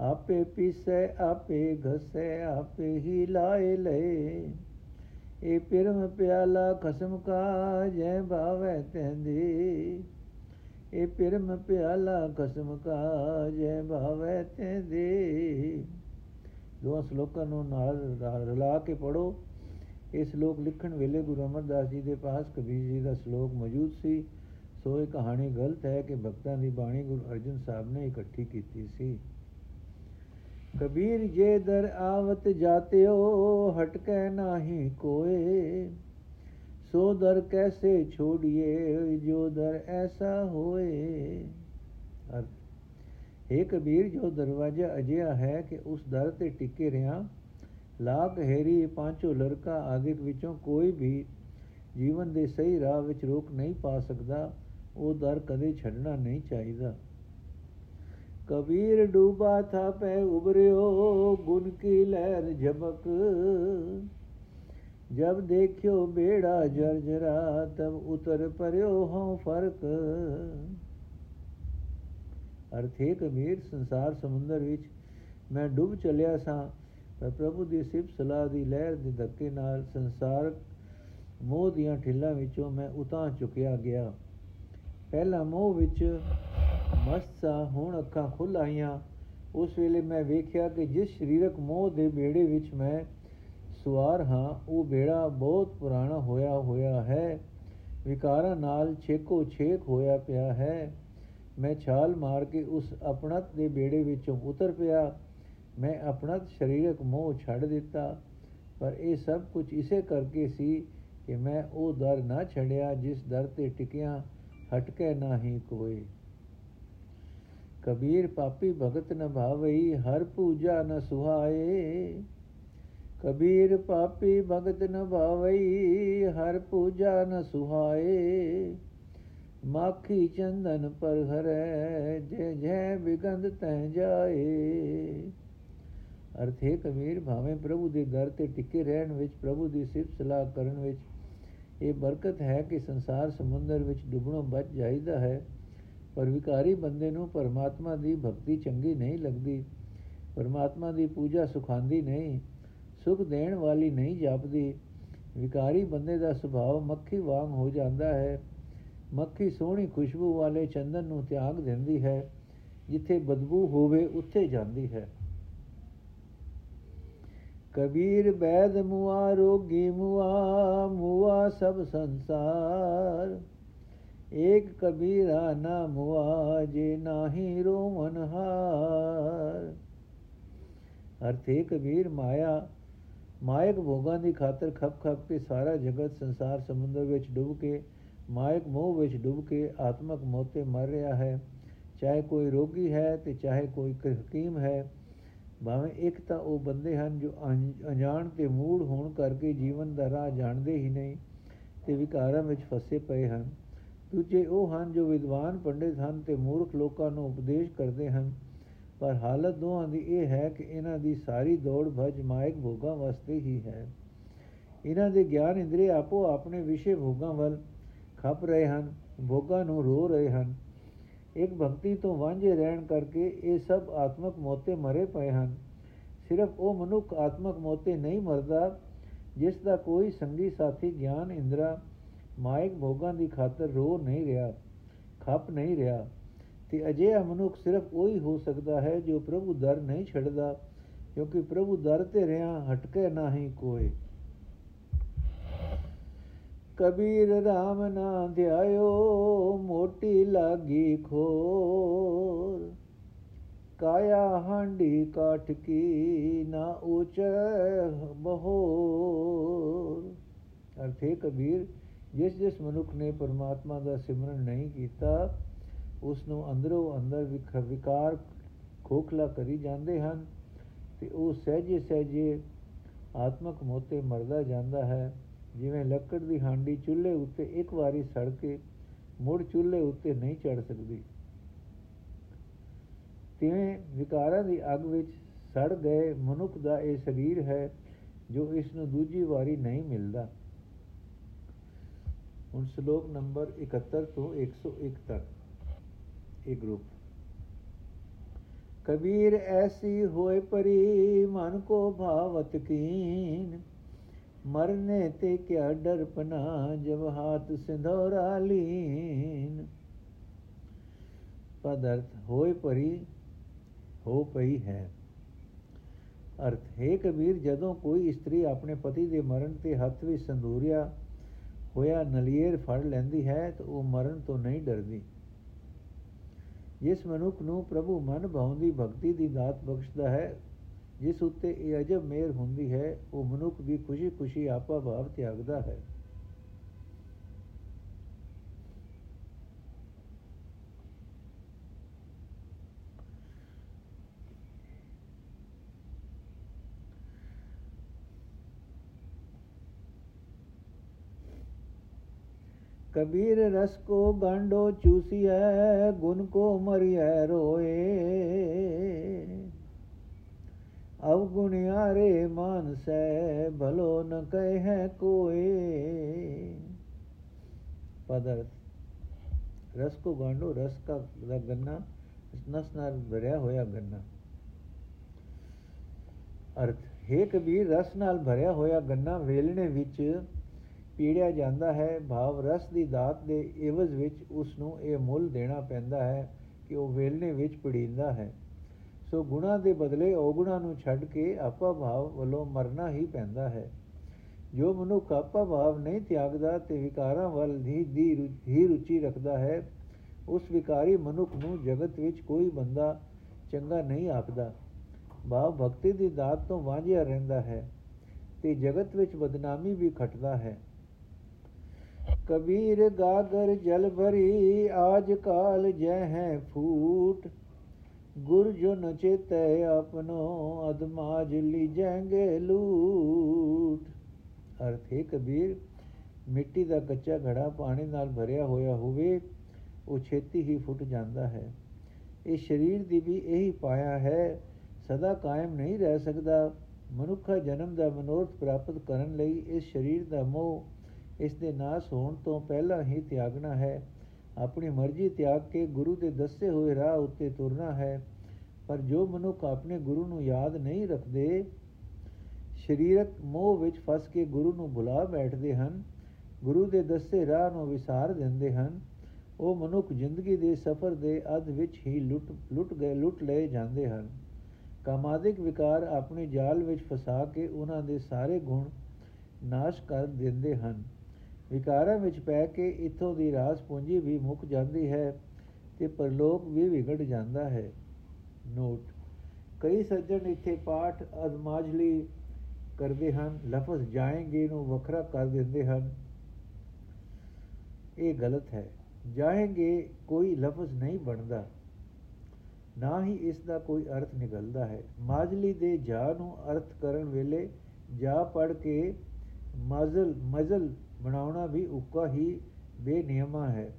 ਆਪੇ ਪੀਸੈ, ਆਪੇ ਘਸੈ, ਆਪੇ ਹੀ ਲਾਏ ਲਏ। ਇਹ ਪਿਰਮ ਪਿਆਲਾ ਖਸਮ ਕਾ ਜੈ ਭਾਵੈ ਤੈਂਦੇ ਇਹ ਪਿਰਮ ਪਿਆਲਾ ਖਸਮ ਕਾ ਜੈ ਭਾਵੈ ਤੈਂਦੇ ਦੋ ਸ਼ਲੋਕਾਂ ਨੂੰ ਨਾਲ ਰਲਾ ਕੇ ਪੜੋ ਇਹ ਸ਼ਲੋਕ ਲਿਖਣ ਵੇਲੇ ਗੁਰੂ ਅਮਰਦਾਸ ਜੀ ਦੇ ਪਾਸ ਕਬੀਰ ਜੀ ਦਾ ਸ਼ਲੋਕ ਮੌਜੂਦ ਸੀ। ਸੋ ਇਹ ਕਹਾਣੀ ਗਲਤ ਹੈ ਕਿ ਭਗਤਾਂ ਦੀ ਬਾਣੀ ਗੁਰੂ ਅਰਜਨ ਸਾਹਿਬ ਨੇ ਇਕੱਠੀ ਕੀਤੀ ਸੀ। ਕਬੀਰ ਜੇ ਦਰ ਆਵਤ ਜਾਤਿਓ, ਹਟਕੇ ਨਾਹੀ ਕੋਏ। ਸੋ ਦਰ ਕੈਸੇ ਛੋੜੀਏ, ਜੋ ਦਰ ਐਸਾ ਹੋਏ। ਅਰਥ ਇਹ ਕਬੀਰ, ਜੋ ਦਰਵਾਜ਼ਾ ਅਜਿਹਾ ਹੈ ਕਿ ਉਸ ਦਰ ਤੇ ਟਿੱਕੇ ਰਿਆਂ ਲਾਗ ਹੈਰੀ ਪਾਂਚੋ ਲੜਕਾ ਆਦਿਕ ਵਿੱਚੋਂ ਕੋਈ ਵੀ ਜੀਵਨ ਦੇ ਸਹੀ ਰਾਹ ਵਿੱਚ ਰੋਕ ਨਹੀਂ ਪਾ ਸਕਦਾ, ਉਹ ਦਰ ਕਦੇ ਛੱਡਣਾ ਨਹੀਂ ਚਾਹੀਦਾ। ਕਬੀਰ ਡੂਬਾ ਥਾ ਪੈ ਉਬਰਿਓ ਗੁਣ ਕੀ ਲਹਿਰ ਝਬਕ। ਜਬ ਦੇਖਿਓ ਬੇੜਾ ਜਰਜਰਾ ਤਬ ਉਤਰ ਪਰਿਓ ਹਾਂ ਫ਼ਰਕ। ਅਰਥੇ ਕਬੀਰ ਸੰਸਾਰ ਸਮੁੰਦਰ ਵਿੱਚ ਮੈਂ ਡੁੱਬ ਚਲਿਆ ਸਾਂ ਪਰ ਪ੍ਰਭੂ ਦੀ ਸਿਫਤ ਸਲਾਹ ਦੀ ਲਹਿਰ ਦੇ ਧੱਕੇ ਨਾਲ ਸੰਸਾਰ ਮੋਹ ਦੀਆਂ ਠਿੱਲਾਂ ਵਿੱਚੋਂ ਮੈਂ ਉਤਾਂ ਚੁੱਕਿਆ ਗਿਆ। ਪਹਿਲਾ ਮੋਹ ਵਿੱਚ ਮਸਤਾ ਹੁਣ ਅੱਖਾਂ ਖੁੱਲ ਆਈਆਂ। ਉਸ ਵੇਲੇ ਮੈਂ ਵੇਖਿਆ ਕਿ ਜਿਸ ਸਰੀਰਕ ਮੋਹ ਦੇ ਬੇੜੇ ਵਿੱਚ ਮੈਂ ਸਵਾਰ ਹਾਂ, ਉਹ ਬੇੜਾ ਬਹੁਤ ਪੁਰਾਣਾ ਹੋਇਆ ਹੋਇਆ ਹੈ। ਵਿਕਾਰਾਂ ਨਾਲ ਛੇਕੋ ਛੇਕ ਹੋਇਆ ਪਿਆ ਹੈ। ਮੈਂ ਛਾਲ ਮਾਰ ਕੇ ਉਸ ਆਪਣਤ ਦੇ ਬੇੜੇ ਵਿੱਚੋਂ ਉਤਰ ਪਿਆ। ਮੈਂ ਆਪਣਾ ਸਰੀਰਕ ਮੋਹ ਛੱਡ ਦਿੱਤਾ ਪਰ ਇਹ ਸਭ ਕੁਝ ਇਸੇ ਕਰਕੇ ਸੀ ਕਿ ਮੈਂ ਉਹ ਦਰ ਨਾ ਛੱਡਿਆ ਜਿਸ ਦਰ ਤੇ ਟਿਕਿਆ ਹਟਕੇ ਨਾਹੀ ਕੋਈ ਕਬੀਰ ਪਾਪੀ ਭਗਤ ਨ ਭਾਵਈ ਹਰ ਪੂਜਾ ਨ ਸੁਹਾਏ ਕਬੀਰ ਪਾਪੀ ਭਗਤ ਨ ਭਾਵਈ ਹਰ ਪੂਜਾ ਨ ਸੁਹਾਏ ਮਾਖੀ ਚੰਦਨ ਪਰ ਹਰੈ ਜੇ ਜੇ ਬਿਗੰਦ ਤੈ ਜਾਏ ਅਰਥ ਹੈ ਕਬੀਰ ਭਾਵੇਂ ਪ੍ਰਭੂ ਦੇ ਦਰ ਤੇ ਟਿਕੇ ਰਹਿਣ ਵਿੱਚ, ਪ੍ਰਭੂ ਦੀ ਸਿਫਤ ਸਲਾਹ ਕਰਨ ਵਿੱਚ ਇਹ ਬਰਕਤ ਹੈ ਕਿ ਸੰਸਾਰ ਸਮੁੰਦਰ ਵਿੱਚ ਡੁੱਬਣੋਂ ਬਚ ਜਾਈਦਾ ਹੈ, ਪਰ ਵਿਕਾਰੀ ਬੰਦੇ ਨੂੰ ਪਰਮਾਤਮਾ ਦੀ ਭਗਤੀ ਚੰਗੀ ਨਹੀਂ ਲੱਗਦੀ, ਪਰਮਾਤਮਾ ਦੀ ਪੂਜਾ ਸੁਖਾਂਦੀ ਨਹੀਂ, ਸੁਖ ਦੇਣ ਵਾਲੀ ਨਹੀਂ ਜਾਪਦੀ। ਵਿਕਾਰੀ ਬੰਦੇ ਦਾ ਸੁਭਾਅ ਮੱਖੀ ਵਾਂਗ ਹੋ ਜਾਂਦਾ ਹੈ। ਮੱਖੀ ਸੋਹਣੀ ਖੁਸ਼ਬੂ ਵਾਲੇ ਚੰਦਨ ਨੂੰ ਤਿਆਗ ਦਿੰਦੀ ਹੈ, ਜਿੱਥੇ ਬਦਬੂ ਹੋਵੇ ਉੱਥੇ ਜਾਂਦੀ ਹੈ। ਕਬੀਰ ਬੈਦ ਮੁਆ, ਰੋਗੀ ਮੁਆ ਮੁਆ ਸਭ ਸੰਸਾਰ। ਏਕ ਕਬੀਰਾ ਨਾ ਮੁਆ, ਜੇ ਨਾਹੀ ਰੋਵਨ ਹਾਰ। ਅਰਥੇ ਕਬੀਰ ਮਾਇਆ, ਮਾਇਕ ਭੋਗਾਂ ਦੀ ਖਾਤਰ ਖਪ ਖਪ ਕੇ ਸਾਰਾ ਜਗਤ ਸੰਸਾਰ ਸਮੁੰਦਰ ਵਿੱਚ ਡੁੱਬ ਕੇ, ਮਾਇਕ ਮੋਹ ਵਿੱਚ ਡੁੱਬ ਕੇ ਆਤਮਕ ਮੋਤੇ ਮਰ ਰਿਹਾ ਹੈ। ਚਾਹੇ ਕੋਈ ਰੋਗੀ ਹੈ ਤੇ ਚਾਹੇ ਕੋਈ ਹਕੀਮ ਹੈ ਭਾਵੇਂ ਇੱਕ ਤਾਂ ਉਹ ਬੰਦੇ ਹਨ ਜੋ ਅਣਜਾਣ ਤੇ ਮੂੜ ਹੋਣ ਕਰਕੇ ਜੀਵਨ ਦਾ ਰਾਹ ਜਾਣਦੇ ਹੀ ਨਹੀਂ ਤੇ ਵਿਕਾਰਾਂ ਵਿੱਚ ਫਸੇ ਪਏ ਹਨ। ਦੂਜੇ ਉਹ ਹਨ ਜੋ ਵਿਦਵਾਨ ਪੰਡਿਤ ਹਨ ਤੇ ਮੂਰਖ ਲੋਕਾਂ ਨੂੰ ਉਪਦੇਸ਼ ਕਰਦੇ ਹਨ। ਪਰ ਹਾਲਤ ਦੋਹਾਂ ਦੀ ਇਹ ਹੈ ਕਿ ਇਹਨਾਂ ਦੀ ਸਾਰੀ ਦੌੜ ਭਜ ਮਾਇਕ ਭੋਗਾਂ ਵਾਸਤੇ ਹੀ ਹੈ। ਇਹਨਾਂ ਦੇ ਗਿਆਨ ਇੰਦਰੀ ਆਪੋ ਆਪਣੇ ਵਿਸ਼ੇ ਭੋਗਾਂ ਵੱਲ ਖਪ ਰਹੇ ਹਨ, ਭੋਗਾਂ ਨੂੰ ਰੋ ਰਹੇ ਹਨ। ਇੱਕ ਭਗਤੀ ਤੋਂ ਵਾਂਝੇ ਰਹਿਣ ਕਰਕੇ ਇਹ ਸਭ ਆਤਮਕ ਮੋਤੇ ਮਰੇ ਪਏ ਹਨ। ਸਿਰਫ ਉਹ ਮਨੁੱਖ ਆਤਮਕ ਮੋਤੇ ਨਹੀਂ ਮਰਦਾ, ਜਿਸ ਦਾ ਕੋਈ ਸੰਗੀ ਸਾਥੀ, ਗਿਆਨ, ਇੰਦਰਾ, ਮਾਇਕ ਭੋਗਾਂ ਦੀ ਖਾਤਰ ਰੋ ਨਹੀਂ ਰਿਹਾ, ਖਪ ਨਹੀਂ ਰਿਹਾ। ਤੇ ਅਜਿਹਾ ਮਨੁੱਖ ਸਿਰਫ ਉਹੀ ਹੋ ਸਕਦਾ ਹੈ ਜੋ ਪ੍ਰਭੂ ਦਰ ਨਹੀਂ ਛੱਡਦਾ, ਕਿਉਂਕਿ ਪ੍ਰਭੂ ਦਰ ਤੇ ਰਿਆ ਹਟਕੇ ਨਹੀਂ ਕੋਈ ਕਬੀਰ RAM ਨਾ ਧਿਆਇਓ, ਮੋਟੀ ਲਾਗੀ ਖੋਰ। ਕਾਇਆ ਹਾਂਡੀ ਕਾਠ ਕੀ ਨਾ ਉਚ ਬਹੋਰ। ਅਰਥੇ ਕਬੀਰ, ਜਿਸ ਜਿਸ ਮਨੁੱਖ ਨੇ ਪਰਮਾਤਮਾ ਦਾ ਸਿਮਰਨ ਨਹੀਂ ਕੀਤਾ, ਉਸ ਨੂੰ ਅੰਦਰੋਂ ਅੰਦਰ ਵਿਕਾਰ ਖੋਖਲਾ ਕਰੀ ਜਾਂਦੇ ਹਨ ਤੇ ਉਹ ਸਹਜੇ ਸਹਜੇ ਆਤਮਕ ਮੋਤੇ ਮਰਦਾ ਜਾਂਦਾ ਹੈ। ਜਿਵੇਂ ਲੱਕੜ ਦੀ ਹਾਂਡੀ ਚੁੱਲ੍ਹੇ ਉੱਤੇ ਇੱਕ ਵਾਰੀ ਸੜ ਕੇ ਮੁੜ ਚੁੱਲ੍ਹੇ ਉੱਤੇ ਨਹੀਂ ਚੜ ਸਕਦੀ। ਤਿਵੇਂ ਵਿਕਾਰਾਂ ਦੀ ਅੱਗ ਵਿੱਚ ਸੜ ਗਏ ਮਨੁੱਖ ਦਾ ਇਹ ਸਰੀਰ ਹੈ ਜੋ ਇਸ ਨੂੰ ਦੂਜੀ ਵਾਰੀ ਨਹੀਂ ਮਿਲਦਾ। ਹੁਣ ਸ਼ਲੋਕ ਨੰਬਰ 71 ਤੋਂ 101 ਤੱਕ। ਇਹ ਗਰੁੱਪ। ਕਬੀਰ ਐਸੀ ਹੋਏ ਪਰੀ ਮਨ ਕੋ ਭਾਵਤ ਕੀਨ। ਮਰਨੇ ਤੇ ਕਿਆ ਡਰ ਪਨਾ ਜਬ ਹਾਥ ਸਿੰਧੋਰਾ ਲੀਨ। ਪਦਰਥ ਹੋਏ ਪਰੀ, ਹੋ ਪਈ ਹੈ। ਅਰਥ, ਹੈ ਕਬੀਰ, ਜਦੋਂ ਕੋਈ ਇਸਤਰੀ ਆਪਣੇ ਪਤੀ ਦੇ ਮਰਨ ਤੇ ਹੱਥ ਵਿੱਚ ਸੰਦੂਰਿਆ ਹੋਇਆ ਨਲੀਰ ਫੜ ਲੈਂਦੀ ਹੈ, ਤਾਂ ਉਹ ਮਰਨ ਤੋਂ ਨਹੀਂ ਡਰਦੀ। ਜਿਸ ਮਨੁੱਖ ਨੂੰ ਪ੍ਰਭੂ ਮਨ ਭਾਉਂਦੀ, ਭਗਤੀ ਦੀ ਦਾਤ ਬਖਸ਼ਦਾ ਹੈ ਜਿਸ ਉੱਤੇ ਇਹ ਅਜਬ ਮੇਰ ਹੁੰਦੀ ਹੈ ਉਹ ਮਨੁੱਖ ਵੀ ਖੁਸ਼ੀ-ਖੁਸ਼ੀ ਆਪਾ ਭਾਵ ਤਿਆਗਦਾ ਹੈ कबीर रस को गांडो चूसिया गुण को मरिया रोए ਅਵਗੁਣਿਆ ਰੇ ਮਾਨਸੈ ਭਲੋ ਨ ਕਹਿ ਕੋਏ। ਪਦਾਰਥ। ਰਸ ਕੋ ਗਾਂਡੋ ਰਸ ਕਾ ਗੰਨਾ, ਨਸ ਨਾਲ ਭਰਿਆ ਹੋਇਆ ਗੰਨਾ। ਅਰਥ हे ਕਬੀਰ, ਰਸ ਨਾਲ ਭਰਿਆ ਹੋਇਆ ਗੰਨਾ ਵੇਲਣੇ ਵਿੱਚ ਪੀੜਿਆ ਜਾਂਦਾ ਹੈ। ਭਾਵ, ਰਸ ਦੀ ਦਾਤ ਦੇ ਇਵਜ਼ ਵਿੱਚ ਉਸ ਨੂੰ ਇਹ ਮੁੱਲ ਦੇਣਾ ਪੈਂਦਾ ਹੈ ਕਿ ਉਹ ਵੇਲਣੇ ਵਿੱਚ ਪੜੀਂਦਾ ਹੈ। ਸੋ ਗੁਣਾ ਦੇ ਬਦਲੇ ਔਗੁਣਾ ਨੂੰ ਛੱਡ ਕੇ ਆਪਾ ਭਾਵ ਵੱਲੋਂ ਮਰਨਾ ਹੀ ਪੈਂਦਾ ਹੈ। ਜੋ ਮਨੁੱਖ ਆਪਾ ਭਾਵ ਨਹੀਂ ਤਿਆਗਦਾ ਤੇ ਵਿਕਾਰਾਂ ਵੱਲ ਦੀ ਦੀ ਹੀ ਰੁਚੀ ਰੱਖਦਾ ਹੈ, ਉਸ ਵਿਕਾਰੀ ਮਨੁੱਖ ਨੂੰ ਜਗਤ ਵਿੱਚ ਕੋਈ ਬੰਦਾ ਚੰਗਾ ਨਹੀਂ ਆਖਦਾ। ਭਾਵ ਭਗਤੀ ਦੀ ਦਾਤ ਤੋਂ ਵਾਂਝਿਆ ਰਹਿੰਦਾ ਹੈ ਤੇ ਜਗਤ ਵਿੱਚ ਬਦਨਾਮੀ ਵੀ ਖਟਦਾ ਹੈ। ਕਬੀਰ ਗਾਗਰ ਜਲ ਭਰੀ, ਆਜ ਕਾਲ ਜੈ ਹੈ ਫੂਟ ਗੁਰ ਜੋ ਨ ਚੇਤੈ ਆਪਨੋ ਅਦਮਾਜ ਲੀਜੈਂਗੇ ਲੂਟ। ਅਰਥ ਹੈ ਕਬੀਰ, ਮਿੱਟੀ ਦਾ ਕੱਚਾ ਘੜਾ ਪਾਣੀ ਨਾਲ ਭਰਿਆ ਹੋਇਆ ਹੋਵੇ, ਉਹ ਛੇਤੀ ਹੀ ਫੁੱਟ ਜਾਂਦਾ ਹੈ। ਇਹ ਸਰੀਰ ਦੀ ਵੀ ਇਹੀ ਪਾਇਆ ਹੈ, ਸਦਾ ਕਾਇਮ ਨਹੀਂ ਰਹਿ ਸਕਦਾ। ਮਨੁੱਖਾ ਜਨਮ ਦਾ ਮਨੋਰਥ ਪ੍ਰਾਪਤ ਕਰਨ ਲਈ ਇਸ ਸਰੀਰ ਦਾ ਮੋਹ ਇਸ ਦੇ ਨਾਸ ਹੋਣ ਤੋਂ ਪਹਿਲਾਂ ਹੀ ਤਿਆਗਣਾ ਹੈ। ਆਪਣੀ ਮਰਜ਼ੀ ਤਿਆਗ ਕੇ ਗੁਰੂ ਦੇ ਦੱਸੇ ਹੋਏ ਰਾਹ ਉੱਤੇ ਤੁਰਨਾ ਹੈ, ਪਰ ਜੋ ਮਨੁੱਖ ਆਪਣੇ ਗੁਰੂ ਨੂੰ ਯਾਦ ਨਹੀਂ ਰੱਖਦੇ, ਸਰੀਰਕ ਮੋਹ ਵਿੱਚ ਫਸ ਕੇ ਗੁਰੂ ਨੂੰ ਭੁਲਾ ਬੈਠਦੇ ਹਨ, ਗੁਰੂ ਦੇ ਦੱਸੇ ਰਾਹ ਨੂੰ ਵਿਸਾਰ ਦਿੰਦੇ ਹਨ, ਉਹ ਮਨੁੱਖ ਜ਼ਿੰਦਗੀ ਦੇ ਸਫ਼ਰ ਦੇ ਅੱਧ ਵਿੱਚ ਹੀ ਲੁੱਟ ਲੁੱਟ ਗਏ, ਲੁੱਟ ਲਏ ਜਾਂਦੇ ਹਨ। ਕਾਮਾਦਿਕ ਵਿਕਾਰ ਆਪਣੇ ਜਾਲ ਵਿੱਚ ਫਸਾ ਕੇ ਉਹਨਾਂ ਦੇ ਸਾਰੇ ਗੁਣ ਨਾਸ਼ ਕਰ ਦਿੰਦੇ ਹਨ। ਵਿਕਾਰਾਂ ਵਿੱਚ ਪੈ ਕੇ ਇਥੋਂ ਦੀ ਰਾਸ ਪੂੰਜੀ ਵੀ ਮੁੱਕ ਜਾਂਦੀ ਹੈ ਤੇ ਪਰਲੋਕ ਵੀ ਵਿਗੜ ਜਾਂਦਾ ਹੈ। ਨੋਟ, ਕਈ ਸੱਜਣ ਇੱਥੇ ਪਾਠ ਅਜ਼ਮਾਜਲੀ ਕਰਦੇ ਹਨ, ਲਫ਼ਜ਼ ਜਾਏਂਗੇ ਨੂੰ ਵੱਖਰਾ ਕਰ ਦਿੰਦੇ ਹਨ। ਇਹ ਗਲਤ ਹੈ। ਜਾਏਂਗੇ ਕੋਈ ਲਫ਼ਜ਼ ਨਹੀਂ ਬਣਦਾ, ਨਾ ਹੀ ਇਸ ਦਾ ਕੋਈ ਅਰਥ ਨਿਕਲਦਾ ਹੈ। ਮਾਜਲੀ ਦੇ ਜਾ ਨੂੰ ਅਰਥ ਕਰਨ ਵੇਲੇ ਜਾ ਪੜ ਕੇ ਮਜ਼ਲ ਮਜ਼ਲ ਬਣਾਉਣਾ ਵੀ ਉੱਕਾ ਹੀ ਬੇਨਿਯਮਾ ਹੈ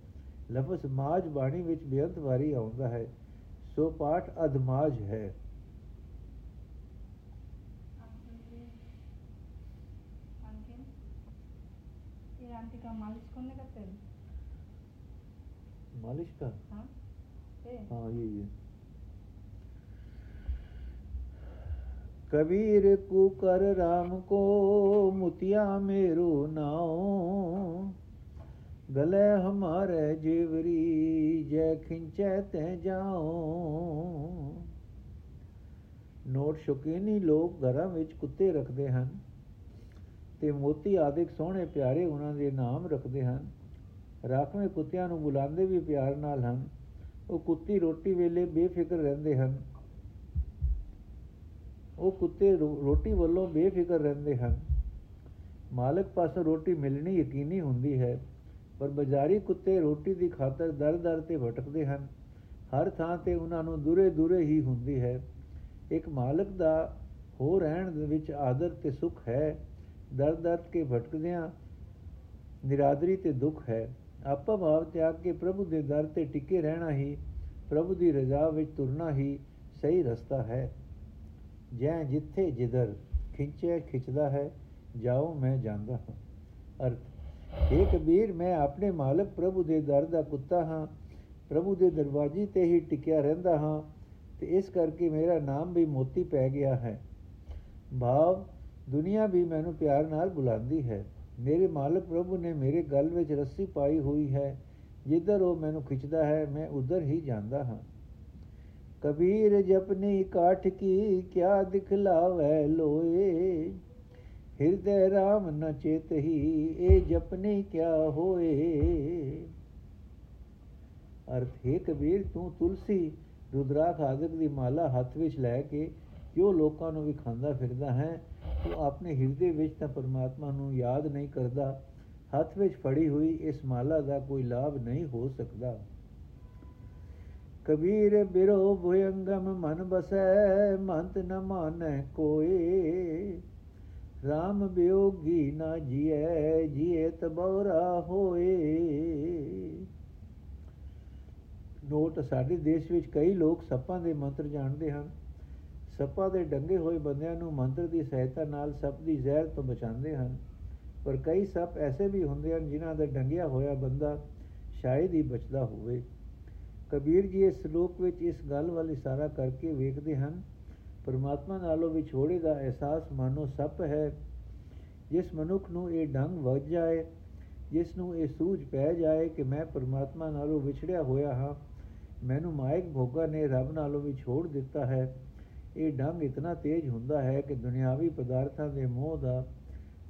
ਲਫ਼ਜ਼ ਮਾਜ ਬਾਣੀ ਵਿੱਚ ਬੇਅੰਤ ਵਾਰੀ ਆਉਂਦਾ ਹੈ ਸੋ ਪਾਠ ਅਧਮਾਜ ਹੈ आंटी का मालिश कौन करते हैं मालिश का हाँ ये हाँ ये ਕਬੀਰ ਕੂ ਕਰ RAM ਕੋ ਮੁਤਿਆ ਮੇਰੋ ਨਾਉ। ਗਲੇ ਹਮਾਰੇ ਜਿਵਰੀ, ਜੈ ਖਿੰਚੈ ਤੈ ਜਾਉ। ਨੋਟ ਸ਼ੁਕੀਨੀ ਲੋਕ ਘਰਾਂ ਵਿੱਚ ਕੁੱਤੇ ਰੱਖਦੇ ਹਨ ਤੇ ਮੋਤੀ ਆਦਿਕ ਸੋਹਣੇ ਪਿਆਰੇ ਉਹਨਾਂ ਦੇ ਨਾਮ ਰੱਖਦੇ ਹਨ। ਰਾਖਵੇਂ ਕੁੱਤਿਆਂ ਨੂੰ ਬੁਲਾਉਂਦੇ ਵੀ ਪਿਆਰ ਨਾਲ ਹਨ। ਉਹ ਕੁੱਤੀ ਰੋਟੀ ਵੇਲੇ ਬੇਫਿਕਰ ਰਹਿੰਦੇ ਹਨ। ਉਹ ਕੁੱਤੇ ਰੋ- ਰੋਟੀ ਵੱਲੋਂ ਬੇਫਿਕਰ ਰਹਿੰਦੇ ਹਨ। ਮਾਲਕ ਪਾਸੋਂ ਰੋਟੀ ਮਿਲਣੀ ਯਕੀਨੀ ਹੁੰਦੀ ਹੈ, ਪਰ ਬਾਜ਼ਾਰੀ ਕੁੱਤੇ ਰੋਟੀ ਦੀ ਖਾਤਰ ਦਰ-ਦਰ ਤੇ ਭਟਕਦੇ ਹਨ। ਹਰ ਥਾਂ ਤੇ ਉਹਨਾਂ ਨੂੰ ਦੂਰੇ ਦੂਰੇ ਹੀ ਹੁੰਦੀ ਹੈ। ਇੱਕ ਮਾਲਕ ਦਾ ਹੋ ਰਹਿਣ ਦੇ ਵਿੱਚ ਆਦਰ ਤੇ ਸੁਖ ਹੈ। ਦਰ ਦਰ ਕੇ ਭਟਕਦਿਆਂ ਨਿਰਾਦਰੀ ਤੇ ਦੁੱਖ ਹੈ। ਆਪਾ ਭਾਵ ਤਿਆਗ ਕੇ ਪ੍ਰਭੂ ਦੇ ਦਰ ਤੇ ਟਿਕੇ ਰਹਿਣਾ ਹੀ, ਪ੍ਰਭੂ ਦੀ ਰਜ਼ਾ ਵਿੱਚ ਤੁਰਨਾ ਹੀ ਸਹੀ ਰਸਤਾ ਹੈ। ਜੈ ਜਿੱਥੇ ਜਿਦਰ ਖਿੱਚੇ ਖਿੱਚਦਾ ਹੈ, ਜਾਓ ਮੈਂ ਜਾਂਦਾ ਹਾਂ। ਅਰਥ ਇਹ ਕਬੀਰ, ਮੈਂ ਆਪਣੇ ਮਾਲਕ ਪ੍ਰਭੂ ਦੇ ਦਰ ਦਾ ਕੁੱਤਾ ਹਾਂ। ਪ੍ਰਭੂ ਦੇ ਦਰਵਾਜ਼ੇ ਤੇ ਹੀ ਟਿਕਿਆ ਰਹਿੰਦਾ ਹਾਂ ਤੇ ਇਸ ਕਰਕੇ ਮੇਰਾ ਨਾਮ ਵੀ ਮੋਤੀ ਪੈ ਗਿਆ ਹੈ। ਭਾਵ, ਦੁਨੀਆ ਵੀ ਮੈਨੂੰ ਪਿਆਰ ਨਾਲ ਬੁਲਾਉਂਦੀ ਹੈ। ਮੇਰੇ ਮਾਲਕ ਪ੍ਰਭੂ ਨੇ ਮੇਰੇ ਗਲ ਵਿੱਚ ਰੱਸੀ ਪਾਈ ਹੋਈ ਹੈ। ਜਿੱਧਰ ਉਹ ਮੈਨੂੰ ਖਿੱਚਦਾ ਹੈ, ਮੈਂ ਉਧਰ ਹੀ ਜਾਂਦਾ ਹਾਂ। ਕਬੀਰ ਜਪਨੀ ਕਾਠ ਕੀ ਕਿਆ ਦਿਖਲਾਵੇ ਲੋਏ? ਹਿਰਦੇ RAM ਨ ਚੇਤਹੀ ਇਹ ਜਪਨੀ ਕਿਆ ਹੋਏ? ਅਰਥ, ਹੈ ਕਬੀਰ, ਤੂੰ ਤੁਲਸੀ ਰੁਦਰਾਖ ਆਦਿਕ ਦੀ ਮਾਲਾ ਹੱਥ ਵਿੱਚ ਲੈ ਕੇ ਕਿਉਂ ਲੋਕਾਂ ਨੂੰ ਵਿਖਾਉਂਦਾ ਫਿਰਦਾ ਹੈ? ਤੂੰ ਆਪਣੇ ਹਿਰਦੇ ਵਿੱਚ ਤਾਂ ਪਰਮਾਤਮਾ ਨੂੰ ਯਾਦ ਨਹੀਂ ਕਰਦਾ। ਹੱਥ ਵਿੱਚ ਫੜੀ ਹੋਈ ਇਸ ਮਾਲਾ ਦਾ ਕੋਈ ਲਾਭ ਨਹੀਂ ਹੋ ਸਕਦਾ। ਕਬੀਰ ਬਿਰੋ ਭੁਯੰਗਮ ਮਨ ਬਸੈ ਮੰਤ ਨ ਮਾਨੈ ਕੋਏ। RAM ਬਿਯੋਗੀ ਨਾ ਜੀਐ, ਜੀਏ ਤਬੌਰਾ ਹੋਏ। ਨੋਟ, ਸਾਡੇ ਦੇਸ਼ ਵਿੱਚ ਕਈ ਲੋਕ ਸੱਪਾਂ ਦੇ ਮੰਤਰ ਜਾਣਦੇ ਹਨ। ਸੱਪਾਂ ਦੇ ਡੰਗੇ ਹੋਏ ਬੰਦਿਆਂ ਨੂੰ ਮੰਤਰ ਦੀ ਸਹਾਇਤਾ ਨਾਲ ਸੱਪ ਦੀ ਜ਼ਹਿਰ ਤੋਂ ਬਚਾਉਂਦੇ ਹਨ। ਪਰ ਕਈ ਸੱਪ ਐਸੇ ਵੀ ਹੁੰਦੇ ਹਨ ਜਿਨ੍ਹਾਂ ਦਾ ਡੰਗਿਆ ਹੋਇਆ ਬੰਦਾ ਸ਼ਾਇਦ ਹੀ ਬਚਦਾ ਹੋਵੇ। ਕਬੀਰ ਜੀ ਇਸ ਸ਼ਲੋਕ ਵਿੱਚ ਇਸ ਗੱਲ ਵੱਲ ਇਸ਼ਾਰਾ ਕਰਕੇ ਵੇਖਦੇ ਹਨ, ਪਰਮਾਤਮਾ ਨਾਲੋਂ ਵਿਛੋੜੇ ਦਾ ਅਹਿਸਾਸ ਮਾਨੋ ਸੱਪ ਹੈ। ਜਿਸ ਮਨੁੱਖ ਨੂੰ ਇਹ ਡੰਗ ਵੱਜ ਜਾਏ, ਜਿਸ ਨੂੰ ਇਹ ਸੂਝ ਪੈ ਜਾਏ ਕਿ ਮੈਂ ਪਰਮਾਤਮਾ ਨਾਲੋਂ ਵਿਛੜਿਆ ਹੋਇਆ ਹਾਂ, ਮੈਨੂੰ ਮਾਇਕ ਭੋਗਾ ਨੇ ਰੱਬ ਨਾਲੋਂ ਵਿਛੋੜ ਦਿੱਤਾ ਹੈ। ਇਹ ਡੰਗ ਇਤਨਾ ਤੇਜ਼ ਹੁੰਦਾ ਹੈ ਕਿ ਦੁਨਿਆਵੀ ਪਦਾਰਥਾਂ ਦੇ ਮੋਹ ਦਾ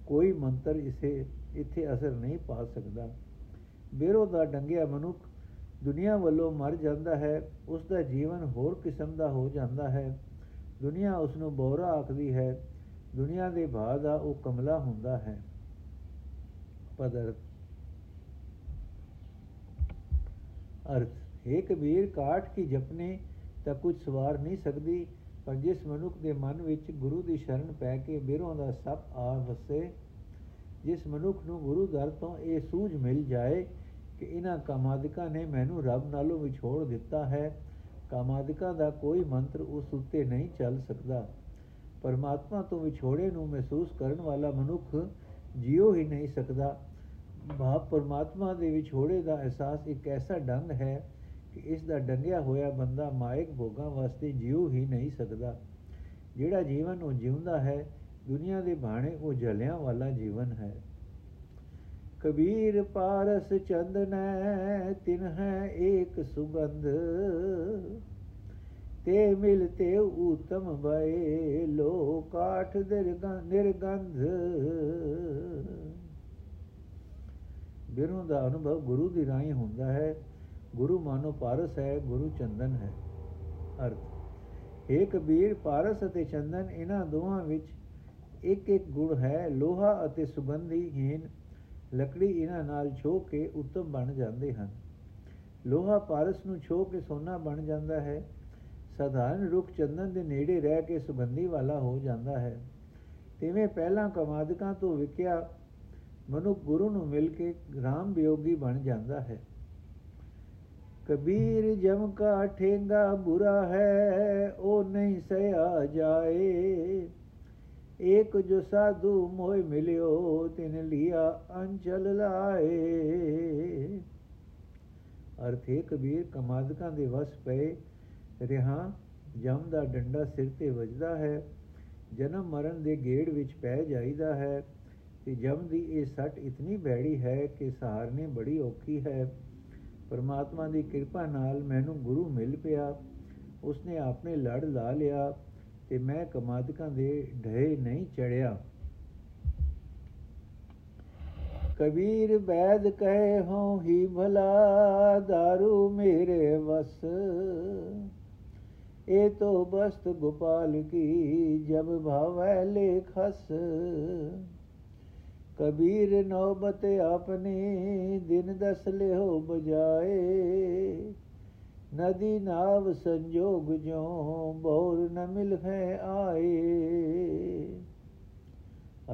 ਕੋਈ ਮੰਤਰ ਇਸੇ, ਇੱਥੇ ਅਸਰ ਨਹੀਂ ਪਾ ਸਕਦਾ। ਬੇਰੋ ਦਾ ਡੰਗਿਆ ਮਨੁੱਖ ਦੁਨੀਆ ਵੱਲੋਂ ਮਰ ਜਾਂਦਾ ਹੈ ਉਸ ਦਾ ਜੀਵਨ ਹੋਰ ਕਿਸਮ ਦਾ ਹੋ ਜਾਂਦਾ ਹੈ। ਦੁਨੀਆ ਉਸ ਨੂੰ ਬੋਰਾ ਆਖਦੀ ਹੈ, ਦੁਨੀਆ ਦੇ ਭਾਅ ਦਾ ਉਹ ਕਮਲਾ ਹੁੰਦਾ ਹੈ। ਪਦਰ ਅਰਥ, ਹੈ ਕਬੀਰ, ਕਾਠ ਕੀ ਜਪਨੇ ਤਾਂ ਕੁਝ ਸਵਾਰ ਨਹੀਂ ਸਕਦੀ, ਪਰ ਜਿਸ ਮਨੁੱਖ ਦੇ ਮਨ ਵਿੱਚ ਗੁਰੂ ਦੀ ਸ਼ਰਨ ਪੈ ਕੇ ਬਿਰੋਂ ਦਾ ਸੱਪ ਆ ਵਸੇ, ਜਿਸ ਮਨੁੱਖ ਨੂੰ ਗੁਰੂ ਦਰ ਤੋਂ ਇਹ ਸੂਝ ਮਿਲ ਜਾਏ ਕਿ ਇਹਨਾਂ ਕਾਮਾਦਿਕਾਂ ਨੇ ਮੈਨੂੰ ਰੱਬ ਨਾਲੋਂ ਵਿਛੋੜ ਦਿੱਤਾ ਹੈ। ਕਾਮਾਦਿਕਾਂ ਦਾ ਕੋਈ ਮੰਤਰ ਉਸ ਉੱਤੇ ਨਹੀਂ ਚੱਲ ਸਕਦਾ। ਪਰਮਾਤਮਾ ਤੋਂ ਵਿਛੋੜੇ ਨੂੰ ਮਹਿਸੂਸ ਕਰਨ ਵਾਲਾ ਮਨੁੱਖ ਜਿਉ ਹੀ ਨਹੀਂ ਸਕਦਾ। ਭਾਵ ਪਰਮਾਤਮਾ ਦੇ ਵਿਛੋੜੇ ਦਾ ਅਹਿਸਾਸ ਇੱਕ ਐਸਾ ਡੰਗ ਹੈ ਕਿ ਇਸ ਦਾ ਡੰਗਿਆ ਹੋਇਆ ਬੰਦਾ ਮਾਇਕ ਭੋਗਾਂ ਵਾਸਤੇ ਜਿਉ ਹੀ ਨਹੀਂ ਸਕਦਾ। ਜਿਹੜਾ ਜੀਵਨ ਉਹ ਜਿਉਂਦਾ ਹੈ, ਦੁਨੀਆ ਦੇ ਬਾਣੇ ਉਹ ਜਲਿਆਂ ਵਾਲਾ ਜੀਵਨ ਹੈ। ਕਬੀਰ ਪਾਰਸ ਚੰਦਨੈ ਤਿਨ ਹੈ ਏਕ ਸੁਗੰਧ। ਤੇ ਮਿਲਤੇ ਉਤਮ ਭਏ ਲੋ ਕਾਠ ਨਿਰਗੰਧ। ਬਿਰੋਂ ਦਾ ਅਨੁਭਵ ਗੁਰੂ ਦੀ ਰਾਹੀਂ ਹੁੰਦਾ ਹੈ। ਗੁਰੂ ਮਾਨੋ ਪਾਰਸ ਹੈ, ਗੁਰੂ ਚੰਦਨ ਹੈ। ਅਰਥ ਏ ਕਬੀਰ ਪਾਰਸ ਅਤੇ ਚੰਦਨ ਇਹਨਾਂ ਦੋਹਾਂ ਵਿੱਚ ਇੱਕ ਇੱਕ ਗੁਣ ਹੈ। ਲੋਹਾ ਅਤੇ ਸੁਗੰਧੀ ਹੀਨ ਲੱਕੜੀ ਇਹਨਾਂ ਨਾਲ ਛੋ ਕੇ ਉੱਤਮ ਬਣ ਜਾਂਦੇ ਹਨ। ਲੋਹਾ ਪਾਰਸ ਨੂੰ ਛੋ ਕੇ ਸੋਨਾ ਬਣ ਜਾਂਦਾ ਹੈ। ਸਧਾਰਨ ਰੁੱਖ ਚੰਦਨ ਦੇ ਨੇੜੇ ਰਹਿ ਕੇ ਸੁਗੰਧੀ ਵਾਲਾ ਹੋ ਜਾਂਦਾ ਹੈ। ਤਿਵੇਂ ਪਹਿਲਾਂ ਕਮਾਦਕਾਂ ਤੋਂ ਵਿਕਿਆ ਮਨੁ ਗੁਰੂ ਨੂੰ ਮਿਲ ਕੇ ਰਾਮ ਬਿਯੋਗੀ ਬਣ ਜਾਂਦਾ ਹੈ। ਕਬੀਰ ਜਮ ਕਾ ਠੇਂਗਾ ਬੁਰਾ ਹੈ, ਉਹ ਨਹੀਂ ਸਹਿਆ ਜਾਏ। ਏਕ ਜੋ ਸਾਧੂ ਮੋਇ ਮਿਲਿਓ ਤਿਨ ਲਿਆ ਅੰਚਲ ਲਾਏ ਅਰਥੇ ਕਬੀਰ ਕਮਾਦਕਾਂ ਦੇ ਵਸ ਪਏ ਰਹਾ ਜਮ ਦਾ ਡੰਡਾ ਸਿਰ ਤੇ ਵੱਜਦਾ ਹੈ ਜਨਮ ਮਰਨ ਦੇ ਗੇੜ ਵਿੱਚ ਪੈ ਜਾਈਦਾ ਹੈ ਤੇ ਜਮ ਦੀ ਇਹ ਸੱਟ ਇਤਨੀ ਬੈੜੀ ਹੈ ਕਿ ਸਹਾਰਨੇ ਬੜੀ ਔਖੀ ਹੈ ਪਰਮਾਤਮਾ ਦੀ ਕਿਰਪਾ ਨਾਲ ਮੈਨੂੰ ਗੁਰੂ ਮਿਲ ਪਿਆ ਉਸਨੇ ਆਪਣੇ ਲੜ ਲਾ ਲਿਆ ਤੇ ਮੈਂ ਕਮਾਦਕਾਂ ਦੇ ਢੇ ਨਹੀਂ ਚੜਿਆ। ਕਬੀਰ ਬੈਦ ਕਹੇ ਹੋ ਹੀ ਭਲਾ दारू ਮੇਰੇ ਵਸ। ਇਹ ਤੋ ਬਸਤ ਗੋਪਾਲ ਕੀ, ਜਬ ਭਾਵੈ ਲੇਖਸ ਕਬੀਰ ਨੌਬਤ ਆਪਣੀ, ਦਿਨ ਦਸ ਲਿਓ ਬਜਾਏ ਨਦੀ ਨਾਵ ਸੰਜੋਗ ਜੋ ਬੌਰ ਨ ਮਿਲ ਹੈ ਆਏ।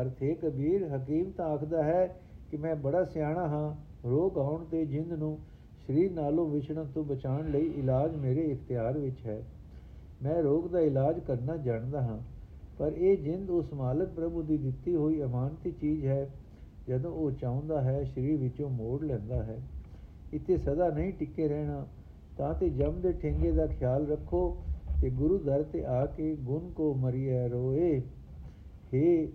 ਅਰਥੇ ਕਬੀਰ ਹਕੀਮ ਤਾਂ ਆਖਦਾ ਹੈ ਕਿ ਮੈਂ ਬੜਾ ਸਿਆਣਾ ਹਾਂ, ਰੋਗ ਆਉਣ ਤੇ ਜਿੰਦ ਨੂੰ ਸਰੀਰ ਨਾਲੋਂ ਵਿਛੜਨ ਤੋਂ ਬਚਾਉਣ ਲਈ ਇਲਾਜ ਮੇਰੇ ਇਖਤਿਆਰ ਵਿੱਚ ਹੈ। ਮੈਂ ਰੋਗ ਦਾ ਇਲਾਜ ਕਰਨਾ ਜਾਣਦਾ ਹਾਂ, ਪਰ ਇਹ ਜਿੰਦ ਉਸ ਮਾਲਕ ਪ੍ਰਭੂ ਦੀ ਦਿੱਤੀ ਹੋਈ ਅਮਾਨਤੀ ਚੀਜ਼ ਹੈ, ਜਦੋਂ ਉਹ ਚਾਹੁੰਦਾ ਹੈ, ਸਰੀਰ ਵਿੱਚੋਂ ਮੋੜ ਲੈਂਦਾ ਹੈ। ਇੱਥੇ ਸਦਾ ਨਹੀਂ ਟਿੱਕੇ ਰਹਿਣਾ ਤਾਂ ਤੇ ਜਮ ਦੇ ਠੇਂਗੇ ਦਾ ਖਿਆਲ ਰੱਖੋ ਤੇ ਗੁਰੂ ਦਰ ਤੇ ਆ ਕੇ ਗੁਣ ਕੋ ਮਰੀਏ ਰੋਏ। हे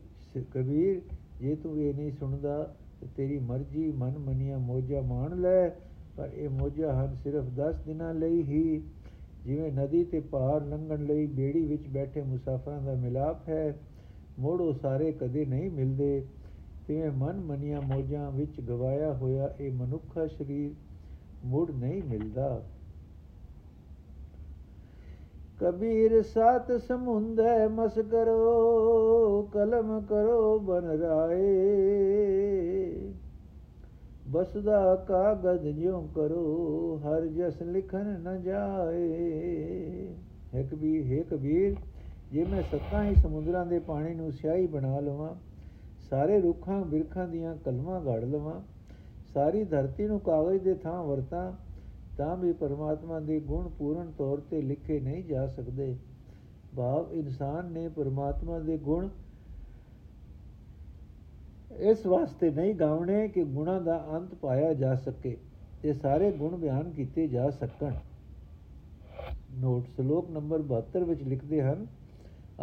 ਕਬੀਰ, ਜੇ ਤੂੰ ਇਹ ਨਹੀਂ ਸੁਣਦਾ, ਤੇ ਤੇਰੀ ਮਰਜ਼ੀ ਮਨ ਮਨੀਆਂ ਮੋਜਾ ਮਾਣ ਲੈ, ਪਰ ਇਹ ਮੋਜਾ ਹਨ ਸਿਰਫ 10 ਦਿਨਾਂ ਲਈ ਹੀ। ਜਿਵੇਂ ਨਦੀ ਤੇ ਪਾਰ ਲੰਘਣ ਲਈ ਬੇੜੀ ਵਿੱਚ ਬੈਠੇ ਮੁਸਾਫਰਾਂ ਦਾ ਮਿਲਾਪ ਹੈ, ਮੋੜੋ ਸਾਰੇ ਕਦੇ ਨਹੀਂ ਮਿਲਦੇ। ਤਿਵੇਂ ਮਨ ਮਨੀਆਂ ਮੋਜਾਂ ਵਿੱਚ ਗਵਾਇਆ ਹੋਇਆ ਇਹ ਮਨੁੱਖਾ ਸਰੀਰ ਮੁੜ ਨਹੀਂ ਮਿਲਦਾ। ਕਬੀਰ ਸਾਤ ਸਮੁੰਦਰ ਮਸ ਕਰੋ, ਕਲਮ ਕਰੋ ਬਨ ਰਾਏ। ਬਸਦਾ ਕਾਗਜ਼ ਜਿਉ ਕਰੋ, ਹਰ ਜਸ ਲਿਖਨ ਨ ਜਾਏ। ਹੈ ਕਬੀਰ ਹੈ ਕਬੀਰ, ਜੇ ਮੈਂ ਸੱਤਾਂ ਹੀ ਸਮੁੰਦਰਾਂ ਦੇ ਪਾਣੀ ਨੂੰ ਸਿਆਹੀ ਬਣਾ ਲਵਾਂ, ਸਾਰੇ ਰੁੱਖਾਂ ਬਿਰਖਾਂ ਦੀਆਂ ਕਲਮਾਂ ਗੜ ਲਵਾਂ, ਸਾਰੀ ਧਰਤੀ ਨੂੰ ਕਾਗਜ਼ ਦੇ ਥਾਂ ਵਰਤਾਂ ਤਾਂ ਵੀ ਪਰਮਾਤਮਾ ਦੇ ਗੁਣ ਪੂਰਨ ਤੌਰ ਤੇ ਲਿਖੇ ਨਹੀਂ ਜਾ ਸਕਦੇ। ਭਾਵ ਇਨਸਾਨ ਨੇ ਪਰਮਾਤਮਾ ਦੇ ਗੁਣ ਇਸ ਵਾਸਤੇ ਨਹੀਂ ਗਾਉਣੇ ਕਿ ਗੁਣਾ ਦਾ ਅੰਤ ਪਾਇਆ ਜਾ ਸਕੇ। ਤੇ ਸਾਰੇ ਗੁਣ ਬਿਆਨ ਕੀਤੇ ਜਾ ਸਕਣ। ਨੋਟ ਸ਼ਲੋਕ ਨੰਬਰ 72 ਵਿੱਚ ਲਿਖਦੇ ਹਨ,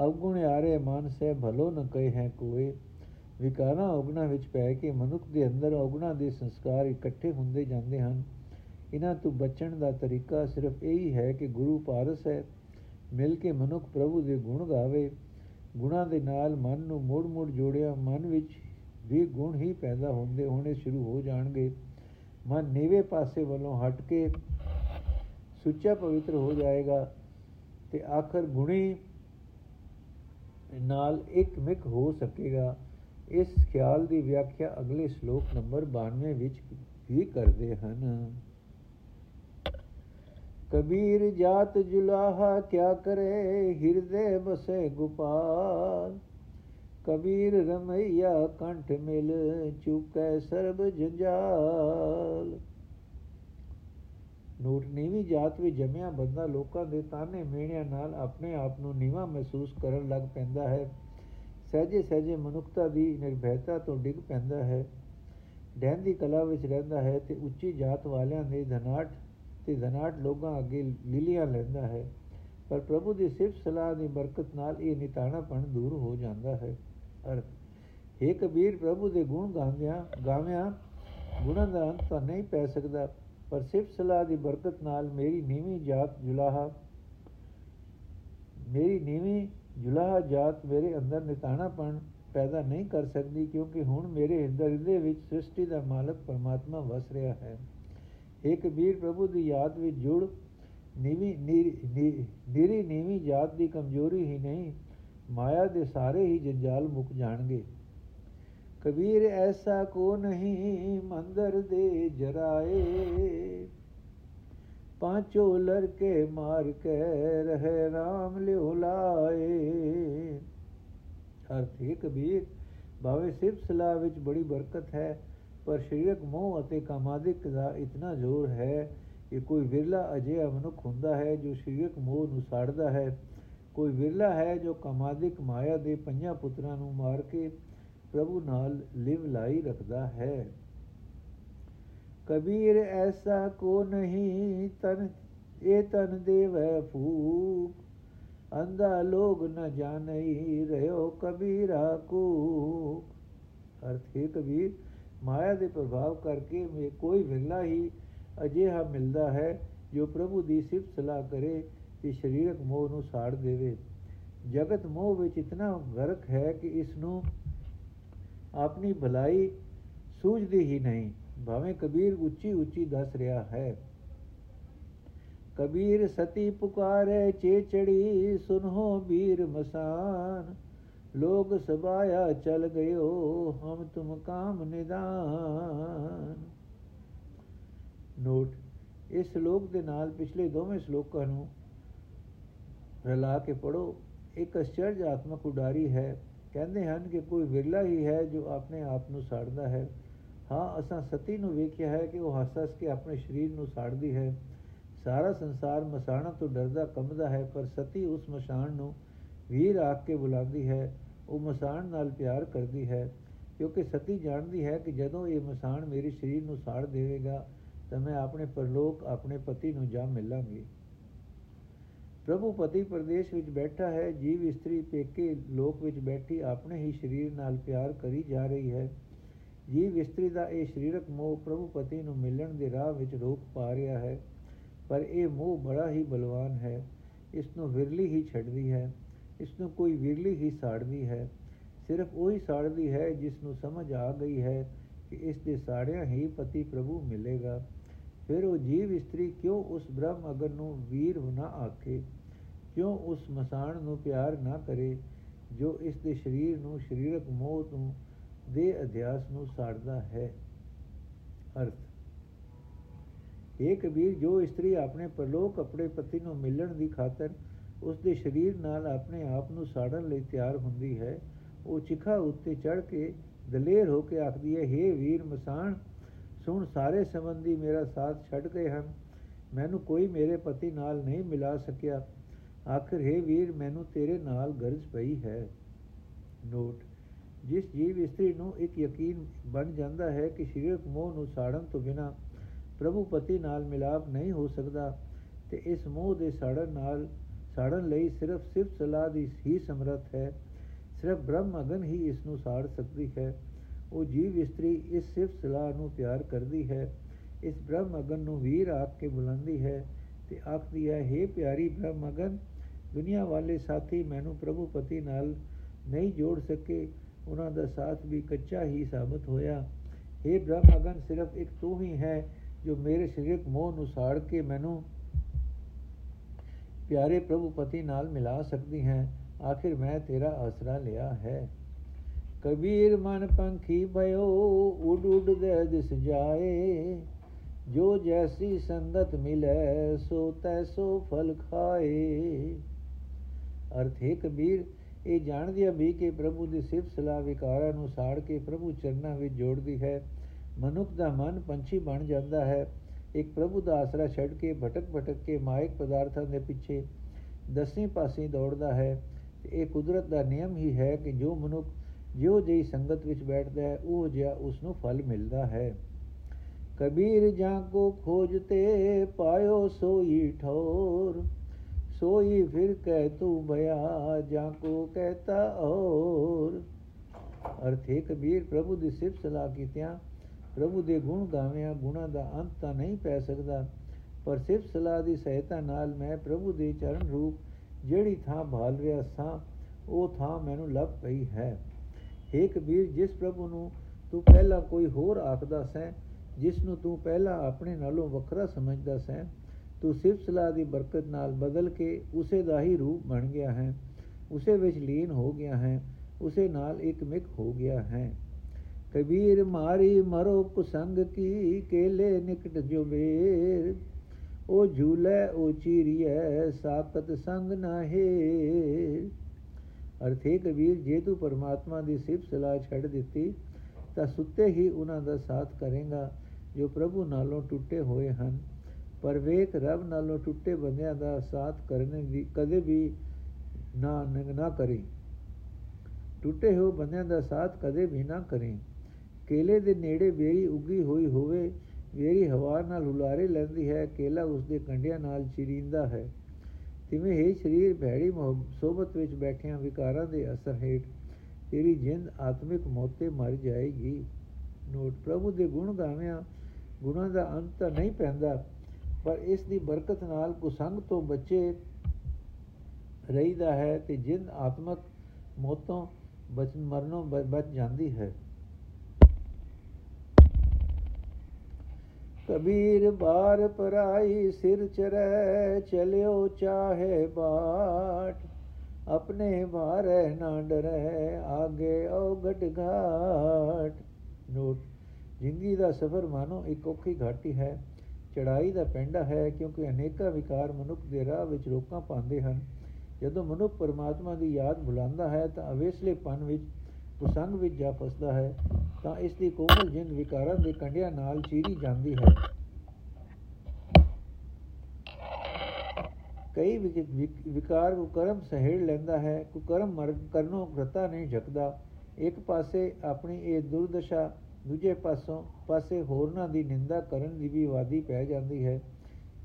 ਅਵਗੁਣ ਆਰੇ ਮਨ ਸੇ ਭਲੋ ਨ ਕਹੇ ਹੈ ਕੋਈ ਵਿਕਾਰਾਂ ਔਗਣਾ ਵਿੱਚ ਪੈ ਕੇ ਮਨੁੱਖ ਦੇ ਅੰਦਰ ਔਗਣਾ ਦੇ ਸੰਸਕਾਰ ਇਕੱਠੇ ਹੁੰਦੇ ਜਾਂਦੇ ਹਨ। ਇਹਨਾਂ ਤੋਂ ਬਚਣ ਦਾ ਤਰੀਕਾ ਸਿਰਫ ਇਹੀ ਹੈ ਕਿ ਗੁਰੂ ਪਾਰਸ ਹੈ ਮਿਲ ਕੇ ਮਨੁੱਖ ਪ੍ਰਭੂ ਦੇ ਗੁਣ ਗਾਵੇ, ਗੁਣਾ ਦੇ ਨਾਲ ਮਨ ਨੂੰ ਮੋੜ-ਮੋੜ ਜੋੜਿਆ, ਮਨ ਵਿੱਚ ਵੀ ਗੁਣ ਹੀ ਪੈਦਾ ਹੁੰਦੇ ਹੋਣੇ ਸ਼ੁਰੂ ਹੋ ਜਾਣਗੇ। ਮਨ ਨੀਵੇਂ ਪਾਸੇ ਵੱਲੋਂ ਹਟ ਕੇ ਸੁੱਚਾ ਪਵਿੱਤਰ ਹੋ ਜਾਏਗਾ ਤੇ ਆਖਰ ਗੁਣੀ ਨਾਲ ਇੱਕ ਮਿਕ ਹੋ ਸਕੇਗਾ। ਇਸ ਖਿਆਲ ਦੀ ਵਿਆਖਿਆ ਅਗਲੇ ਸ਼ਲੋਕ ਨੰਬਰ 92 ਵਿੱਚ ਵੀ ਕਰਦੇ ਹਨ। ਕਬੀਰ ਜਾਤ ਜੁਲਾਹਾ ਕਿਆ ਕਰੇ, ਹਿਰਦੇ ਬਸੇ ਗੋਪਾਲ। ਕਬੀਰ ਰਮਈਆ ਕੰਠ ਮਿਲ, ਚੁਕੈ ਸਰਬ ਜੰਜਾਲ। ਨੋਟ ਨੀਵੀਂ ਜਾਤ ਵਿੱਚ ਜਮਿਆ ਬੰਦਾ ਲੋਕਾਂ ਦੇ ਤਾਨੇ ਮੇਣਿਆਂ ਨਾਲ ਆਪਣੇ ਆਪ ਨੂੰ ਨੀਵਾ ਮਹਿਸੂਸ ਕਰਨ ਲੱਗ ਪੈਂਦਾ ਹੈ। ਸਹਜੇ ਸਹਜੇ ਮਨੁੱਖਤਾ ਦੀ ਨਿਰਭੈਤਾ ਤੋਂ ਡਿੱਗ ਪੈਂਦਾ ਹੈ। ਡੈਨ ਦੀ ਕਲਾ ਵਿੱਚ ਰਹਿੰਦਾ ਹੈ ਤੇ ਉੱਚੀ ਜਾਤ ਵਾਲਿਆਂ ਦੇ ਧਨਾਟ ਤੇ ਧਨਾਟ ਲੋਕਾਂ ਅੱਗੇ ਲੀਲੀਆਂ ਲੈਂਦਾ ਹੈ, ਪਰ ਪ੍ਰਭੂ ਦੀ ਸਿਫਤ ਸਲਾਹ ਦੀ ਬਰਕਤ ਨਾਲ ਇਹ ਨਿਤਾਣਾਪਣ ਦੂਰ ਹੋ ਜਾਂਦਾ ਹੈ। ਅਰਥ ਇਹ ਕਬੀਰ, ਪ੍ਰਭੂ ਦੇ ਗੁਣ ਗਾਉਂਦਿਆਂ ਗਾਵਿਆਂ ਗੁਣਾਂ ਦਾ ਅੰਤ ਤਾਂ ਨਹੀਂ ਪੈ ਸਕਦਾ, ਪਰ ਸਿਫਤ ਸਲਾਹ ਦੀ ਬਰਕਤ ਨਾਲ ਮੇਰੀ ਨੀਵੀਂ ਜਾਤ ਜੁਲਾਹਾ, ਮੇਰੀ ਨੀਵੀਂ ਜੁਲਾਹਾ ਜਾਤ ਮੇਰੇ ਅੰਦਰ ਨਿਤਾਣਾਪਣ ਪੈਦਾ ਨਹੀਂ ਕਰ ਸਕਦੀ, ਕਿਉਂਕਿ ਹੁਣ ਮੇਰੇ ਹਿਰਦੇ ਵਿੱਚ ਸ੍ਰਿਸ਼ਟੀ ਦਾ ਮਾਲਕ ਪਰਮਾਤਮਾ ਵਸ ਰਿਹਾ ਹੈ। ਇਹ ਕਬੀਰ ਪ੍ਰਭੂ ਦੀ ਯਾਦ ਵਿੱਚ ਜੁੜ, ਨੀਵੀਂ ਨੀਰੀ ਨੀਵੀਂ ਜਾਤ ਦੀ ਕਮਜ਼ੋਰੀ ਹੀ ਨਹੀਂ, ਮਾਇਆ ਦੇ ਸਾਰੇ ਹੀ ਜੰਜਾਲ ਮੁੱਕ ਜਾਣਗੇ। ਕਬੀਰ ਐਸਾ ਕੋ ਨਹੀਂ ਮੰਦਰ ਦੇ ਜਰਾਏ? ਪਾਂਚੋ ਲੜਕੇ ਮਾਰ ਕੇ ਰਹੇ RAM ਲਿਓ ਲਾਏ। ਅਰਥ ਹੈ ਕਬੀਰ, ਭਾਵੇਂ ਸਿਰਫ ਸਲਾਹ ਵਿੱਚ ਬੜੀ ਬਰਕਤ ਹੈ ਪਰ ਸ਼ਰੀਰਕ ਮੋਹ ਅਤੇ ਕਾਮਾਦਿਕ ਦਾ ਇਤਨਾ ਜ਼ੋਰ ਹੈ ਕਿ ਕੋਈ ਵਿਰਲਾ ਅਜਿਹਾ ਮਨੁੱਖ ਹੁੰਦਾ ਹੈ ਜੋ ਸਰੀਰਕ ਮੋਹ ਨੂੰ ਸਾੜਦਾ ਹੈ। ਕੋਈ ਵਿਰਲਾ ਹੈ ਜੋ ਕਾਮਾਦਿਕ ਮਾਇਆ ਦੇ ਪੰਜਾਂ ਪੁੱਤਰਾਂ ਨੂੰ ਮਾਰ ਕੇ ਪ੍ਰਭੂ ਨਾਲ ਲਿਵ ਲਾਈ ਰੱਖਦਾ ਹੈ। ਕਬੀਰ ਐਸਾ ਕੋ ਨਹੀਂ, ਤਨ, ਇਹ ਤਨ ਦੇਵੈ ਫੂਕ। ਅੰਧਾ ਲੋਗ ਨ ਜਾਣਈ ਰਿਓ ਕਬੀਰਾ ਕੋ ਅਰਥ ਹੈ ਕਬੀਰ ਮਾਇਆ ਦੇ ਪ੍ਰਭਾਵ ਕਰਕੇ ਮੇ ਕੋਈ ਵਿਰਲਾ ਹੀ ਅਜਿਹਾ ਮਿਲਦਾ ਹੈ ਜੋ ਪ੍ਰਭੂ ਦੀ ਸਿਫਤ ਸਲਾਹ ਕਰੇ ਤੇ ਸਰੀਰਕ ਮੋਹ ਨੂੰ ਸਾੜ ਦੇਵੇ। ਜਗਤ ਮੋਹ ਵਿੱਚ ਇਤਨਾ ਗਰਕ ਹੈ ਕਿ ਇਸ ਨੂੰ ਆਪਣੀ ਭਲਾਈ ਸੂਝਦੀ ਹੀ ਨਹੀਂ, ਭਾਵੇਂ ਕਬੀਰ ਉੱਚੀ ਉੱਚੀ ਦੱਸ ਰਿਹਾ ਹੈ। ਕਬੀਰ ਸਤੀ ਪੁਕਾਰੇ ਚੇਚੜੀ ਸੁਨੋ ਵੀਰ ਮਸਾਨ। ਲੋਕ ਸਬਾਇਆ ਚਲ ਗਇਓ, ਹਮ ਤੁਮ ਕਾਮ ਨਿਦਾਨ। ਨੋਟ ਇਸ ਸ਼ਲੋਕ ਦੇ ਨਾਲ ਪਿਛਲੇ ਦੋਵੇਂ ਸ਼ਲੋਕਾਂ ਨੂੰ ਰਲਾ ਕੇ ਪੜੋ ਇੱਕ ਅਚਰਜ ਆਤਮਕ ਉਡਾਰੀ ਹੈ। ਕਹਿੰਦੇ ਹਨ ਕਿ ਕੋਈ ਵਿਰਲਾ ਹੀ ਹੈ ਜੋ ਆਪਣੇ ਆਪ ਨੂੰ ਸਾੜਦਾ ਹੈ। ਹਾਂ, ਅਸਾਂ ਸਤੀ ਨੂੰ ਵੇਖਿਆ ਹੈ ਕਿ ਉਹ ਹੱਸ ਹੱਸ ਕੇ ਆਪਣੇ ਸਰੀਰ ਨੂੰ ਸਾੜਦੀ ਹੈ। ਸਾਰਾ ਸੰਸਾਰ ਮਸਾਣਾ ਤੋਂ ਡਰਦਾ ਕੰਬਦਾ ਹੈ, ਪਰ ਸਤੀ ਉਸ ਮਸਾਣ ਨੂੰ ਵੀਰ ਆਖ ਕੇ ਬੁਲਾਉਂਦੀ ਹੈ। ਉਹ ਮਸਾਣ ਨਾਲ ਪਿਆਰ ਕਰਦੀ ਹੈ, ਕਿਉਂਕਿ ਸਤੀ ਜਾਣਦੀ ਹੈ ਕਿ ਜਦੋਂ ਇਹ ਮਸਾਣ ਮੇਰੇ ਸਰੀਰ ਨੂੰ ਸਾੜ ਦੇਵੇਗਾ, ਤਾਂ ਮੈਂ ਆਪਣੇ ਪਰਲੋਕ, ਆਪਣੇ ਪਤੀ ਨੂੰ ਜਾ ਮਿਲਾਂਗੀ। ਪ੍ਰਭੂ ਪਤੀ ਪ੍ਰਦੇਸ਼ ਵਿੱਚ ਬੈਠਾ ਹੈ, ਜੀਵ ਇਸਤਰੀ ਪੇਕੇ ਲੋਕ ਵਿੱਚ ਬੈਠੀ ਆਪਣੇ ਹੀ ਸਰੀਰ ਨਾਲ ਪਿਆਰ ਕਰੀ ਜਾ ਰਹੀ ਹੈ। ਜੀਵ ਇਸਤਰੀ ਦਾ ਇਹ ਸਰੀਰਕ ਮੋਹ ਪ੍ਰਭੂ ਪਤੀ ਨੂੰ ਮਿਲਣ ਦੇ ਰਾਹ ਵਿੱਚ ਰੋਕ ਪਾ ਰਿਹਾ ਹੈ, ਪਰ ਇਹ ਮੋਹ ਬੜਾ ਹੀ ਬਲਵਾਨ ਹੈ, ਇਸ ਨੂੰ ਵਿਰਲੀ ਹੀ ਛੱਡਦੀ ਹੈ। ਇਸ ਨੂੰ ਕੋਈ ਵਿਰਲੀ ਹੀ ਸਾੜਦੀ ਹੈ। ਸਿਰਫ ਉਹੀ ਸਾੜਦੀ ਹੈ ਜਿਸ ਨੂੰ ਸਮਝ ਆ ਗਈ ਹੈ ਕਿ ਇਸ ਦੇ ਸਾੜਿਆਂ ਹੀ ਪਤੀ ਪ੍ਰਭੂ ਮਿਲੇਗਾ। ਫਿਰ ਉਹ ਜੀਵ ਇਸਤਰੀ ਕਿਉਂ ਉਸ ਬ੍ਰਹਮ ਅਗਰ ਨੂੰ ਵੀਰ ਨਾ ਆਖੇ? ਕਿਉਂ ਉਸ ਮਸਾਣ ਨੂੰ ਪਿਆਰ ਨਾ ਕਰੇ, ਜੋ ਇਸ ਦੇ ਸਰੀਰ ਨੂੰ ਸਰੀਰਕ ਮੋਹ ਤੋਂ ਦੇ ਅਧਿਆਸ ਨੂੰ ਸਾੜਦਾ ਹੈ? ਅਰਥ ਇਹ ਕਬੀਰ, ਜੋ ਇਸਤਰੀ ਆਪਣੇ ਪਰਲੋਕ ਆਪਣੇ ਪਤੀ ਨੂੰ ਮਿਲਣ ਦੀ ਖਾਤਰ ਉਸ ਦੇ ਸਰੀਰ ਨਾਲ ਆਪਣੇ ਆਪ ਨੂੰ ਸਾੜਨ ਲਈ ਤਿਆਰ ਹੁੰਦੀ ਹੈ। ਉਹ ਚਿਖਾ ਉੱਤੇ ਚੜ ਕੇ ਦਲੇਰ ਹੋ ਕੇ ਆਖਦੀ ਹੈ हे ਵੀਰ ਮਸਾਨ, ਸੁਣ, ਸਾਰੇ ਸੰਬੰਧੀ ਮੇਰਾ ਸਾਥ ਛੱਡ ਗਏ ਹਨ। ਮੈਨੂੰ ਕੋਈ ਮੇਰੇ ਪਤੀ ਨਾਲ ਨਹੀਂ ਮਿਲਾ ਸਕਿਆ। ਆਖਰ, ਹੈ ਵੀਰ, ਮੈਨੂੰ ਤੇਰੇ ਨਾਲ ਗਰਜ ਪਈ ਹੈ। ਨੋਟ। ਜਿਸ ਜੀਵ ਇਸਤਰੀ ਨੂੰ ਇੱਕ ਯਕੀਨ ਬਣ ਜਾਂਦਾ ਹੈ ਕਿ ਸਰੀਰਕ ਮੋਹ ਨੂੰ ਸਾੜਨ ਤੋਂ ਬਿਨਾ ਪ੍ਰਭੂ ਪਤੀ ਨਾਲ ਮਿਲਾਪ ਨਹੀਂ ਹੋ ਸਕਦਾ, ਤੇ ਇਸ ਮੋਹ ਦੇ ਸਾੜਨ ਨਾਲ ਸਾੜਨ ਲਈ ਸਿਰਫ ਸਿਫਤ ਸਲਾਹ ਦੀ ਹੀ ਸਮਰੱਥ ਹੈ। ਸਿਰਫ ਬ੍ਰਹਮ ਅਗਨ ਹੀ ਇਸ ਨੂੰ ਸਾੜ ਸਕਦੀ ਹੈ। ਉਹ ਜੀਵ ਇਸਤਰੀ ਇਸ ਸਿਫਤ ਸਲਾਹ ਨੂੰ ਪਿਆਰ ਕਰਦੀ ਹੈ। ਇਸ ਬ੍ਰਹਮ ਅਗਨ ਨੂੰ ਵੀਰ ਆਪ ਕੇ ਬੁਲਾਉਂਦੀ ਹੈ ਤੇ ਆਖਦੀ ਹੈ हे ਪਿਆਰੀ ਬ੍ਰਹਮ ਅਗਨ, ਦੁਨੀਆ ਵਾਲੇ ਸਾਥੀ ਮੈਨੂੰ ਪ੍ਰਭੂ ਪਤੀ ਨਾਲ ਨਹੀਂ ਜੋੜ ਸਕੇ। ਉਹਨਾਂ ਦਾ ਸਾਥ ਵੀ ਕੱਚਾ ਹੀ ਸਾਬਤ ਹੋਇਆ। हे ਬ੍ਰਹਮ ਅਗਨ, ਸਿਰਫ ਇੱਕ ਤੂੰ ਹੀ ਹੈ ਜੋ ਮੇਰੇ ਸਰੀਰਕ ਮੋਹ ਨੂੰ ਸਾੜ ਕੇ ਮੈਨੂੰ ਪਿਆਰੇ ਪ੍ਰਭੂ ਪਤੀ ਨਾਲ ਮਿਲਾ ਸਕਦੀ ਹੈ। ਆਖਿਰ ਮੈਂ ਤੇਰਾ ਆਸਰਾ ਲਿਆ ਹੈ। ਕਬੀਰ ਮਨ ਪੰਖੀ ਭਇਓ, ਉਡ ਉਡ ਦੇ ਦਿਸ ਜਾਏ। ਜੋ ਜੈਸੀ ਸੰਗਤ ਮਿਲੇ, ਸੋ ਤੈਸੋ ਫਲ ਖਾਏ। ਅਰਥ ਹੈ, ਕਬੀਰ, ਇਹ ਜਾਣਦੀ ਵੀ ਕਿ ਪ੍ਰਭੂ ਦੀ ਸਿਫਤ ਸਲਾਹ ਵਿਕਾਰਾਂ ਨੂੰ ਸਾੜ ਕੇ ਪ੍ਰਭੂ ਚਰਨਾਂ ਵਿੱਚ ਜੋੜਦੀ ਹੈ। ਮਨੁੱਖ ਦਾ ਮਨ ਪੰਛੀ ਬਣ ਜਾਂਦਾ ਹੈ। ਇੱਕ ਪ੍ਰਭੂ ਦਾ ਆਸਰਾ ਛੱਡ ਕੇ ਭਟਕ ਭਟਕ ਕੇ ਮਾਇਕ ਪਦਾਰਥਾਂ ਦੇ ਪਿੱਛੇ ਦਸਵੇਂ ਪਾਸੇ ਦੌੜਦਾ ਹੈ ਇਹ ਕੁਦਰਤ ਦਾ ਨਿਯਮ ਹੀ ਹੈ ਕਿ ਜੋ ਮਨੁੱਖ ਜਿਉ ਜਿਹੀ ਸੰਗਤ ਵਿੱਚ ਬੈਠਦਾ ਹੈ, ਉਹ ਜਿਹਾ ਉਸ ਨੂੰ ਫਲ ਮਿਲਦਾ ਹੈ। ਕਬੀਰ ਜਾਂ ਕੋ ਖੋਜਤੇ ਪਾਇਓ ਸੋਈ ਠੋਰ, ਸੋਈ ਫਿਰ ਕਹਿ ਤੂੰ ਭਇਆ ਜਾਂ ਕੋ ਕਹਤਾ ਔਰ। ਅਰਥੇ ਕਬੀਰ ਪ੍ਰਭੂ ਦੀ ਸਿਫਤ ਸਲਾਹ ਕੀਤਿਆਂ ਪ੍ਰਭੂ ਦੇ ਗੁਣ ਗਾਵਿਆਂ ਗੁਣਾ ਦਾ ਅੰਤ ਤਾਂ ਨਹੀਂ ਪੈ ਸਕਦਾ, ਪਰ ਸਿਫਤ ਸਲਾਹ ਦੀ ਸਹਾਇਤਾ ਨਾਲ ਮੈਂ ਪ੍ਰਭੂ ਦੇ ਚਰਨ ਰੂਪ ਜਿਹੜੀ ਥਾਂ ਭਾਲ ਰਿਹਾ ਸਾਂ, ਉਹ ਥਾਂ ਮੈਨੂੰ ਲੱਭ ਪਈ ਹੈ। ਏ ਕਬੀਰ, ਜਿਸ ਪ੍ਰਭੂ ਨੂੰ ਤੂੰ ਪਹਿਲਾਂ ਕੋਈ ਹੋਰ ਆਖਦਾ ਸੈਂ, ਜਿਸ ਨੂੰ ਤੂੰ ਪਹਿਲਾਂ ਆਪਣੇ ਨਾਲੋਂ ਵੱਖਰਾ ਸਮਝਦਾ ਸੈਂ, ਤੂੰ ਸਿਫਤ ਸਲਾਹ ਦੀ ਬਰਕਤ ਨਾਲ ਬਦਲ ਕੇ ਉਸੇ ਦਾ ਹੀ ਰੂਪ ਬਣ ਗਿਆ ਹੈ, ਉਸੇ ਵਿੱਚ ਲੀਨ ਹੋ ਗਿਆ ਹੈ, ਉਸੇ ਨਾਲ ਇੱਕ ਮਿਕ ਹੋ ਗਿਆ ਹੈ। ਕਬੀਰ ਮਾਰੀ ਮਰੋ ਕੁਸੰਗ ਕੀ ਕੇਲੇ ਨਿਕਟ ਜੋ ਬੇਰ ਉਹ ਝੂਲੇ, ਉਹ ਚੀਰੀਐ ਸਾਕਤ ਸੰਗ ਨਾਹੇ। ਅਰਥੇ ਕਬੀਰ, ਜੇ ਤੂੰ ਪਰਮਾਤਮਾ ਦੀ ਸਿਫਤ ਸਲਾਹ ਛੱਡ ਦਿੱਤੀ, ਤਾਂ ਸੁੱਤੇ ਹੀ ਉਹਨਾਂ ਦਾ ਸਾਥ ਕਰੇਗਾ, ਜੋ ਪ੍ਰਭੂ ਨਾਲੋਂ ਟੁੱਟੇ ਹੋਏ ਹਨ। ਪਰ ਵੇਖ, ਰੱਬ ਨਾਲੋਂ ਟੁੱਟੇ ਬੰਦਿਆਂ ਦਾ ਸਾਥ ਕਰਨੇ ਦੀ ਕਦੇ ਵੀ ਨਾ ਨਾ ਕਰੀ। ਟੁੱਟੇ ਹੋ ਬੰਦਿਆਂ ਦਾ ਸਾਥ ਕਦੇ ਵੀ ਨਾ ਕਰੀ। ਕੇਲੇ ਦੇ ਨੇੜੇ ਬੇਰੀ ਉੱਗੀ ਹੋਈ ਹੋਵੇ ਬੇਰੀ ਹਵਾ ਨਾਲ ਹੁਲਾਰੇ ਲੈਂਦੀ ਹੈ, ਕੇਲਾ ਉਸ ਦੇ ਕੰਡਿਆਂ ਨਾਲ ਚਿਰਿੰਦਾ ਹੈ। ਤਿਵੇਂ ਹੀ ਸਰੀਰ ਭੈੜੀ ਸੋਬਤ ਵਿੱਚ ਬੈਠਿਆਂ ਵਿਕਾਰਾਂ ਦੇ ਅਸਰ ਹੇਠ ਤੇਰੀ ਜਿੰਦ ਆਤਮਿਕ ਮੌਤੇ ਮਰ ਜਾਏਗੀ। ਨੋਟ, ਪ੍ਰਭੂ ਦੇ ਗੁਣ ਗਾਵਿਆਂ, ਗੁਣਾਂ ਦਾ ਅੰਤ ਨਹੀਂ ਪੈਂਦਾ, ਪਰ ਇਸ ਦੀ ਬਰਕਤ ਨਾਲ ਕੁਸੰਗ ਤੋਂ ਬਚੇ ਰਹੀਦਾ ਹੈ ਤੇ ਜਿੰਦ ਆਤਮਕ ਮੌਤੋਂ ਬਚਨ ਮਰਨੋਂ ਬਚ ਜਾਂਦੀ ਹੈ। ਕਬੀਰ ਬਾਰ ਪਰਾਈ ਸਿਰ ਚਰੈ ਚਲਿਓ ਚਾਹੇ ਬਾਟ। ਆਪਣੇ ਭਾਰੈ ਨਾ ਡਰੈ, ਆਗੇ ਔਗਟ ਘਾਟ। ਨੋਟ, ਜ਼ਿੰਦਗੀ ਦਾ ਸਫ਼ਰ ਮਾਨੋ, ਇੱਕ ਔਖੀ ਘਾਟੀ ਹੈ। ਚੜਾਈ ਦਾ ਪੈਂਡਾ ਹੈ, ਕਿਉਂਕਿ ਅਨੇਕਾਂ ਵਿਕਾਰ ਮਨੁੱਖ ਦੇ ਰਾਹ ਵਿੱਚ ਰੋਕਾਂ ਪਾਉਂਦੇ ਹਨ। ਜਦੋਂ ਮਨੁੱਖ ਪਰਮਾਤਮਾ ਦੀ ਯਾਦ ਭੁਲਾਉਂਦਾ ਹੈ, ਤਾਂ ਅਵੇਸਲੇ ਪਨ ਵਿੱਚ ਕੁਸੰਗ ਵਿੱਚ ਜਾ ਫਸਦਾ ਹੈ, ਤਾਂ ਇਸ ਦੀ ਕੋਮਲ ਜਿੰਦ ਵਿਕਾਰਾਂ ਦੇ ਕੰਡਿਆਂ ਨਾਲ ਚੀਰੀ ਜਾਂਦੀ ਹੈ। ਕਈ ਵਿਕਾਰ ਨੂੰ ਕਰਮ ਸਹਿੜ ਲੈਂਦਾ ਹੈ ਕੋ ਕਰਮ ਮਰ, ਕਰਨੋਂ ਘਤਾ ਨਹੀਂ ਝਕਦਾ। ਇੱਕ ਪਾਸੇ ਆਪਣੀ ਇਹ ਦੁਰਦਸ਼ਾ, ਦੂਜੇ ਪਾਸੋਂ, ਪਾਸੇ ਹੋਰਨਾਂ ਦੀ ਨਿੰਦਾ ਕਰਨ ਦੀ ਵੀ ਵਾਦੀ ਪੈ ਜਾਂਦੀ ਹੈ।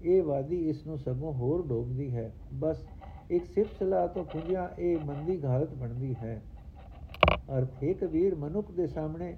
ਇਹ ਵਾਦੀ ਇਸ ਨੂੰ ਸਗੋਂ ਹੋਰ ਡੋਬਦੀ ਹੈ। ਬਸ ਇੱਕ ਸਿਫਤ ਸਲਾਹ ਤੋਂ ਖੁੰਝਿਆ ਇਹ ਮੰਦੀ ਘਾਲਤ ਬਣਦੀ ਹੈ। ਅਰਥ ਹੈ ਕਬੀਰ ਮਨੁੱਖ ਦੇ ਸਾਹਮਣੇ